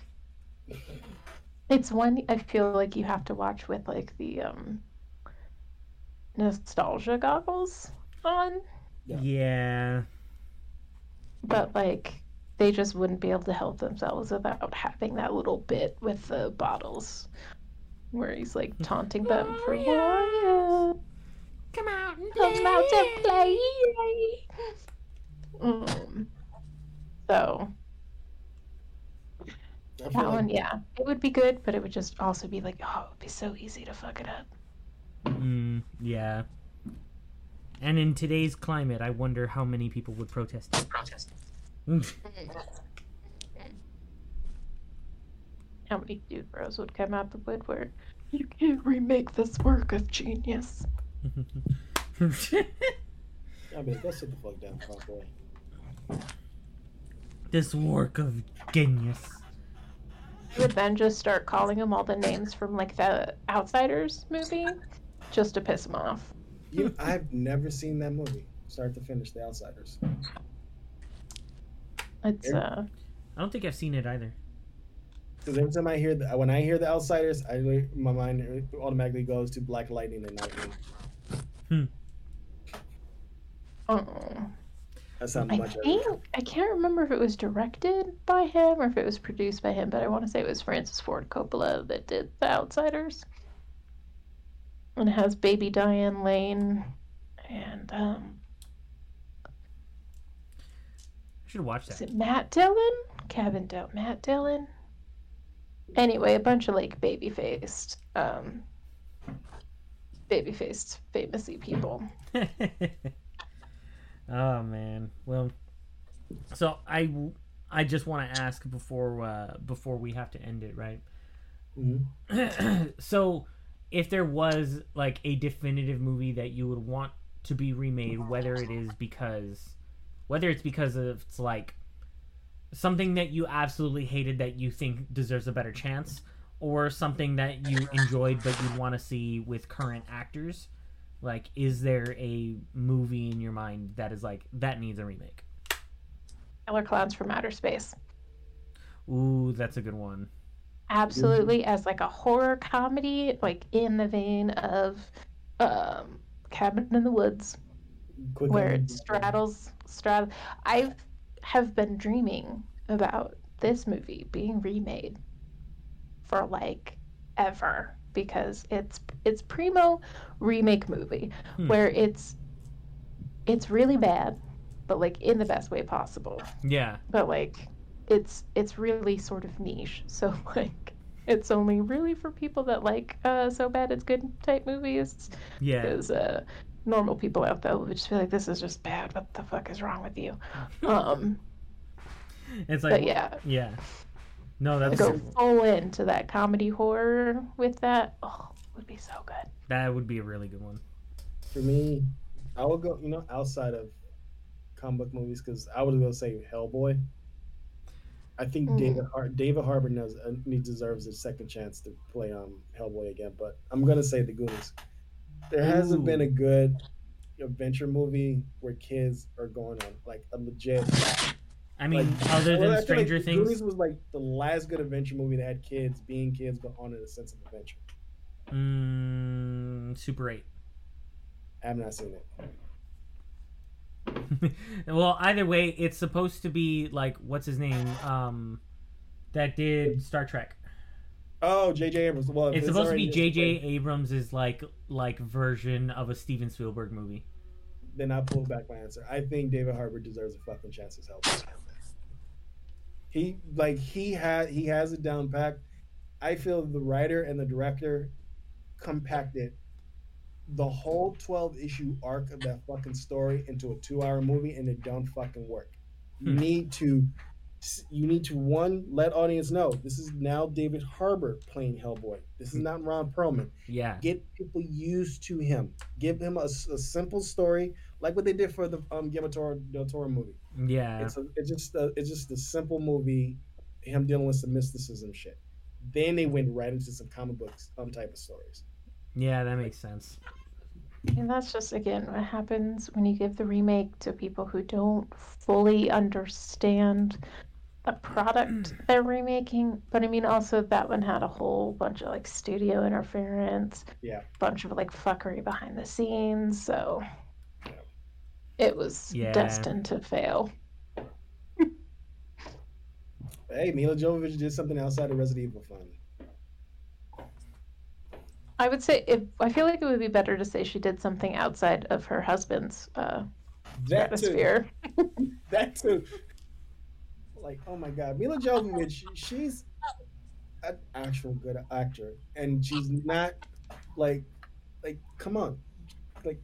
it's one I feel like you have to watch with like the um nostalgia goggles on, Yeah. Yeah. but like they just wouldn't be able to help themselves without having that little bit with the bottles where he's like (laughs) taunting them for Warrior. Come out and Come out to play. Um, so that like one, yeah, it would be good, but it would just also be like, oh, it would be so easy to fuck it up. Mm, yeah. And in today's climate, I wonder how many people would protest. it. Mm. How many dude bros would come out the woodwork? You can't remake this work of genius. (laughs) I mean, go sit the fuck down, boy. this work of genius. I would then just start calling them all the names from like the Outsiders movie, just to piss them off. You I've never seen that movie, start to finish. The Outsiders. It's uh, I don't think I've seen it either. Because every time I hear the, when I hear the Outsiders, I my mind automatically goes to Black Lightning and Nightwing. Hmm. oh. That's how I much. I, think I can't remember if it was directed by him or if it was produced by him, but I want to say it was Francis Ford Coppola that did The Outsiders. And it has baby Diane Lane and um I should watch that. Is it Matt Dillon? Cabin Doubt Matt Dillon. Anyway, a bunch of like baby faced um baby faced famousy people. (laughs) oh man. Well, so I I just want to ask before uh, before we have to end it, right? Mhm. (clears throat) so, if there was like a definitive movie that you would want to be remade, whether it is because, whether it's because of it's like something that you absolutely hated that you think deserves a better chance, or something that you enjoyed but you'd want to see with current actors, like is there a movie in your mind that is like that needs a remake? Killer Clowns from Outer Space. Ooh, that's a good one. Absolutely, as like a horror comedy, like in the vein of um, Cabin in the Woods, Quick where it straddles straddle. I have been dreaming about this movie being remade for like ever because it's it's primo remake movie Hmm. where it's it's really bad but like in the best way possible Yeah. but like it's it's really sort of niche (laughs) so like it's only really for people that like uh so bad it's good type movies Yeah. because uh normal people out there would just be like this is just bad what the fuck is wrong with you (laughs) um It's like but yeah yeah. No, that's go full into that comedy horror with that oh would be so good that would be a really good one. For me, I would go, you know, outside of comic book movies because I would go say Hellboy. I think Mm. David Har- David Harbour knows uh, he deserves a second chance to play um Hellboy again, but I'm gonna say the Goonies. There hasn't Ooh. been a good adventure movie where kids are going on like a legit. I mean, like, other than I feel Stranger like Things, Goonies was like the last good adventure movie that had kids being kids but on in a sense of adventure. mm, Super Eight. I have not seen it. Well, either way, it's supposed to be like what's his name? Um, that did Star Trek. Oh, J.J. Abrams. Well, if It's supposed to be J.J. Abrams' is like like version of a Steven Spielberg movie. Then I pull back my answer. I think David Harbour deserves a fucking chance as help. He like he had he has it down packed. I feel the writer and the director compacted the whole 12 issue arc of that fucking story into a two hour movie and it don't fucking work. You Hmm. need to you need to one let audience know this is now David Harbour playing Hellboy. This is not Ron Perlman Yeah. get people used to him. Give him a simple story, like what they did for the um, Guillermo Toro, del Toro movie. Yeah. It's a, it's just a, it's just a simple movie, him dealing with some mysticism shit. Then they went right into some comic books um type of stories. Yeah, that makes sense. And that's just again what happens when you give the remake to people who don't fully understand the product mm. they're remaking. But I mean, also that one had a whole bunch of like studio interference, Yeah. bunch of like fuckery behind the scenes. So it was Yeah. destined to fail. Hey, Milla Jovovich did something outside of Resident Evil fun. I would say if I feel like it would be better to say she did something outside of her husband's uh, That too. (laughs) That too. Like, oh my god, Milla Jovovich, she- she's an actual good actor, and she's not like, like, come on, like,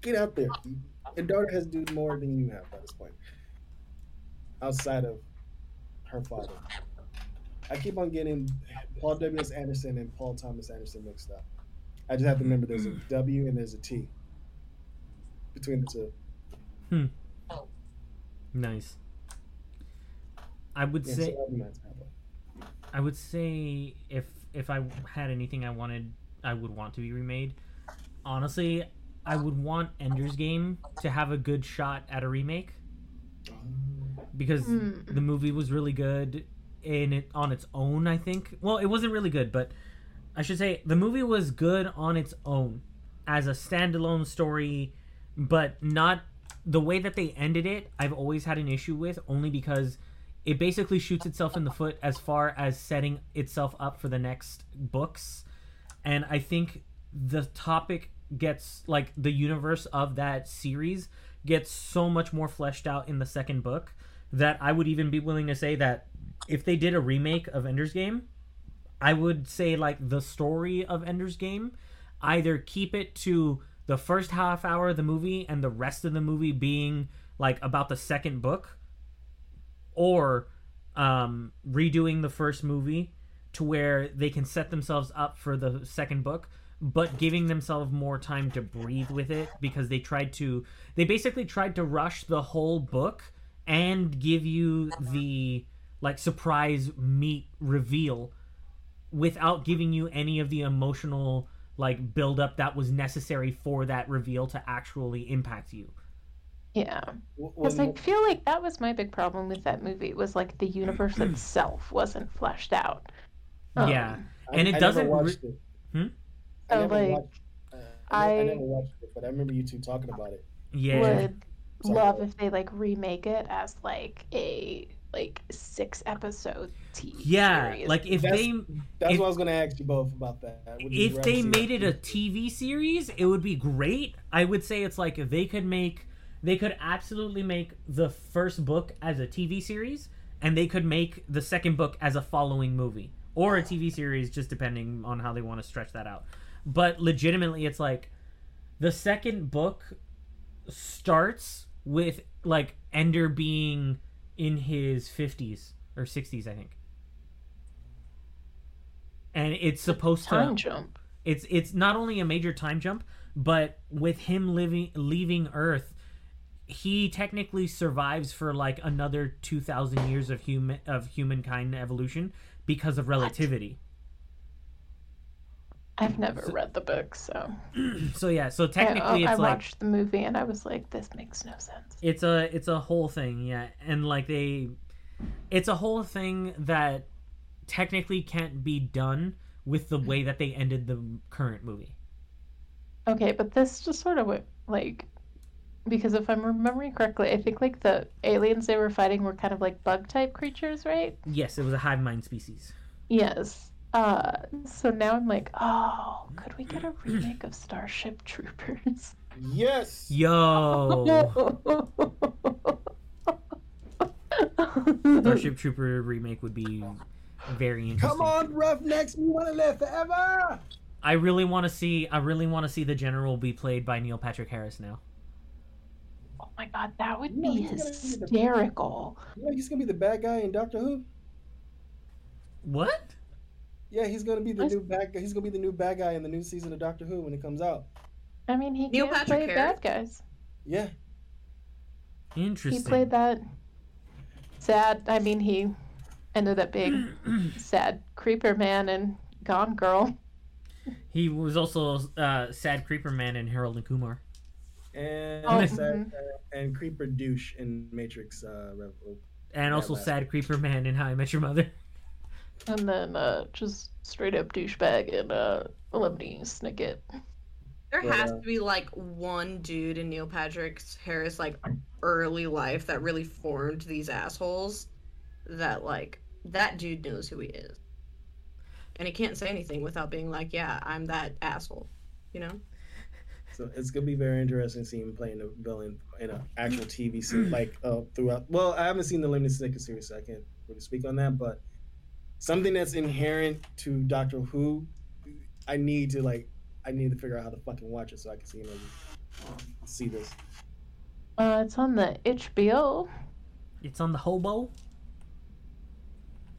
get out there. Your daughter has to do more than you have by this point, outside of her father. I keep on getting Paul W. S. Anderson and Paul Thomas Anderson mixed up. I just have to remember there's a W and there's a T between the two. Hmm. Nice. I would Yeah, say so that'd be my example. I would say if if I had anything I wanted I would want to be remade. Honestly, I would want Ender's Game to have a good shot at a remake because Hmm. the movie was really good in it on its own, I think. Well, it wasn't really good, but I should say the movie was good on its own as a standalone story, but not the way that they ended it. I've always had an issue with only because it basically shoots itself in the foot as far as setting itself up for the next books. And I think the topic gets like the universe of that series gets so much more fleshed out in the second book that I would even be willing to say that if they did a remake of Ender's Game, I would say like the story of Ender's Game, either keep it to the first half hour of the movie and the rest of the movie being like about the second book, or um, redoing the first movie to where they can set themselves up for the second book but giving themselves more time to breathe with it because they tried to they basically tried to rush the whole book and give you the like surprise meat reveal without giving you any of the emotional like build up that was necessary for that reveal to actually impact you. Yeah. Because I feel like that was my big problem with that movie was like the universe (clears throat) itself wasn't fleshed out. Um, yeah. I- and it I doesn't re- watched it. Hmm? I So, never like, watched, uh, I, I I- never watched it, but I remember you two talking about it. Yeah. Would Sorry. love if they like remake it as like a like six episode TV Yeah, series. like if That's- they That's If- what I was gonna ask you both about that. Would if they made it a? TV series, it would be great. I would say it's like they could make they could absolutely make the first book as a TV series and they could make the second book as a following movie or a TV series just depending on how they want to stretch that out. But legitimately it's like the second book starts with like Ender being in his 50s or 60s, I think. And it's supposed to time jump. it's it's not only a major time jump, but with him living leaving Earth, he technically survives for like another two thousand years of human of humankind evolution because of relativity. I've never So- read the book, so (clears throat) So yeah, so uh, technically I it's like watched the movie and I was like, this makes no sense. it's a it's a whole thing, yeah, and like they, it's a whole thing that technically can't be done with the way that they ended the current movie. Okay, but this just sort of went, like because if I'm remembering correctly, I think like the aliens they were fighting were kind of like bug type creatures, right? Yes, it was a hive mind species. Yes. Uh, so now I'm like, oh, could we get a remake of Starship Troopers? Yes. Yo. Starship (laughs) Trooper remake would be very interesting. Come on, Roughnecks! We want to live forever. I really want to see. I really want to see the general be played by Neil Patrick Harris now. Oh my god, that would No, be he's gonna be the- hysterical. Yeah, he's gonna be the bad guy in Doctor Who. What? Yeah, he's gonna be the What? new bad. guy. He's gonna be the new bad guy in the new season of Doctor Who when it comes out. I mean, he Neil can't Patrick play Harris? bad guys. Yeah. Interesting. He played that sad. I mean, he ended up being (clears throat) sad creeper man and Gone Girl. He was also uh, Sad Creeper Man in Harold and Kumar. And Oh, Sad- mhm. uh, and Creeper douche in Matrix. Uh, Rev- And also last Sad Creeper Man in How I Met Your Mother. (laughs) And then uh, just straight up douchebag and uh, Lemony Snicket. There But, has uh, to be like one dude in Neil Patrick Harris like early life that really formed these assholes. That like that dude knows who he is, and he can't say anything without being like, "Yeah, I'm that asshole," you know. So it's gonna be very interesting seeing him playing a villain in an actual TV series, like uh, throughout. Well, I haven't seen the Lemony Snicket series, so I can't really speak on that. But something that's inherent to Doctor Who, I need to like, I need to figure out how to fucking watch it so I can see maybe see this. Uh, it's on the HBO. It's on the hobo.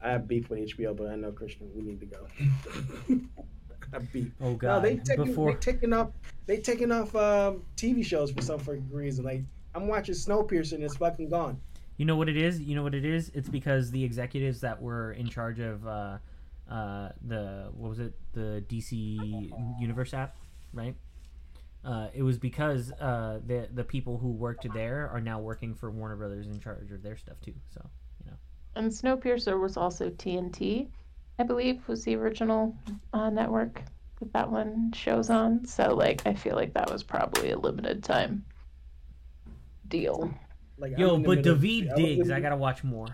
I have beef with HBO, but I know Christian, we need to go. (laughs) I have beef. Oh God! No, they taking Before they taking off they taking off um, TV shows for some fucking reason. Like I'm watching Snowpiercer and it's fucking gone. You know what it is? You know what it is? It's because the executives that were in charge of uh, uh, the what was it? The DC Universe app, right? Uh, it was because uh, the the people who worked there are now working for Warner Brothers in charge of their stuff too. So you know. And Snowpiercer was also TNT, I believe, was the original uh, network that that one shows on. So, like, I feel like that was probably a limited time deal. Like I'm yo, but middle- David I Diggs, I gotta watch more.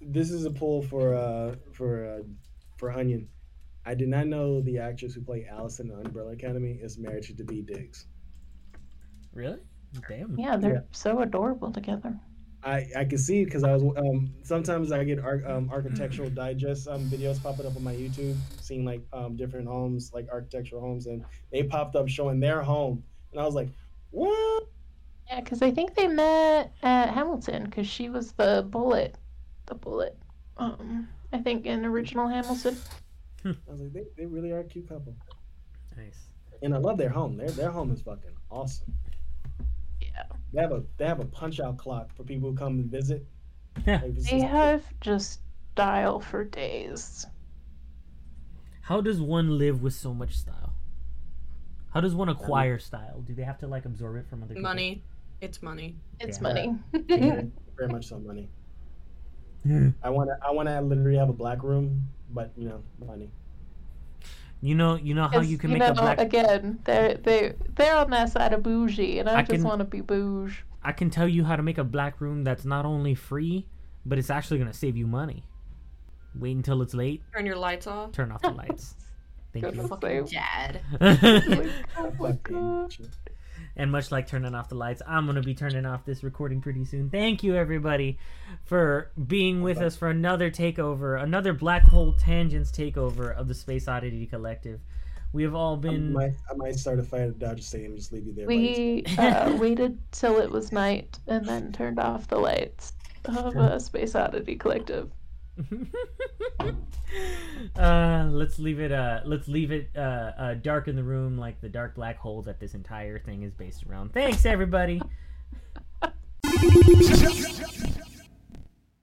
This is a pull for uh for uh, for Onion. I did not know the actress who played Alice in the Umbrella Academy is married to David Diggs. Really? Damn. Yeah, they're Yeah. so adorable together. I I can see because I was um sometimes I get ar- um, architectural (clears throat) digest um videos popping up on my YouTube, seeing like um different homes like architectural homes, and they popped up showing their home, and I was like, what? Yeah, because I think they met at Hamilton because she was the bullet, the bullet. Um, I think in original Hamilton. I was like, they, they really are a cute couple. Nice. And I love their home. Their their home is fucking awesome. Yeah. They have a they have a punch out clock for people who come and visit. (laughs) Yeah. Like, They is- have just style for days. How does one live with so much style? How does one acquire style? Do they have to like absorb it from other people? Money. It's money. It's Yeah. money. very, (laughs) very much so money. I want to I want to literally have a black room, but you know, money. You know, you know how you can you make know, a black. again, they're they they're on that side of bougie, and I, I just can- want to be bouge. I can tell you how to make a black room that's not only free, but it's actually gonna save you money. Wait until it's late. Turn your lights off. Turn off the lights. (laughs) Thank Goodness. you. Fucking dad. Like, (laughs) oh my Fucking god. shit. And much like turning off the lights, I'm going to be turning off this recording pretty soon. Thank you, everybody, for being with us for another takeover, another Black Hole Tangents takeover of the Space Oddity Collective. We have all I been. might, I might start a fight at Dodger Stadium and just leave you there. We uh, waited till it was night and then turned off the lights of uh, Space Oddity Collective. (laughs) uh, let's leave it. Uh, let's leave it uh, uh, dark in the room, like the dark black hole that this entire thing is based around. Thanks, everybody. (laughs)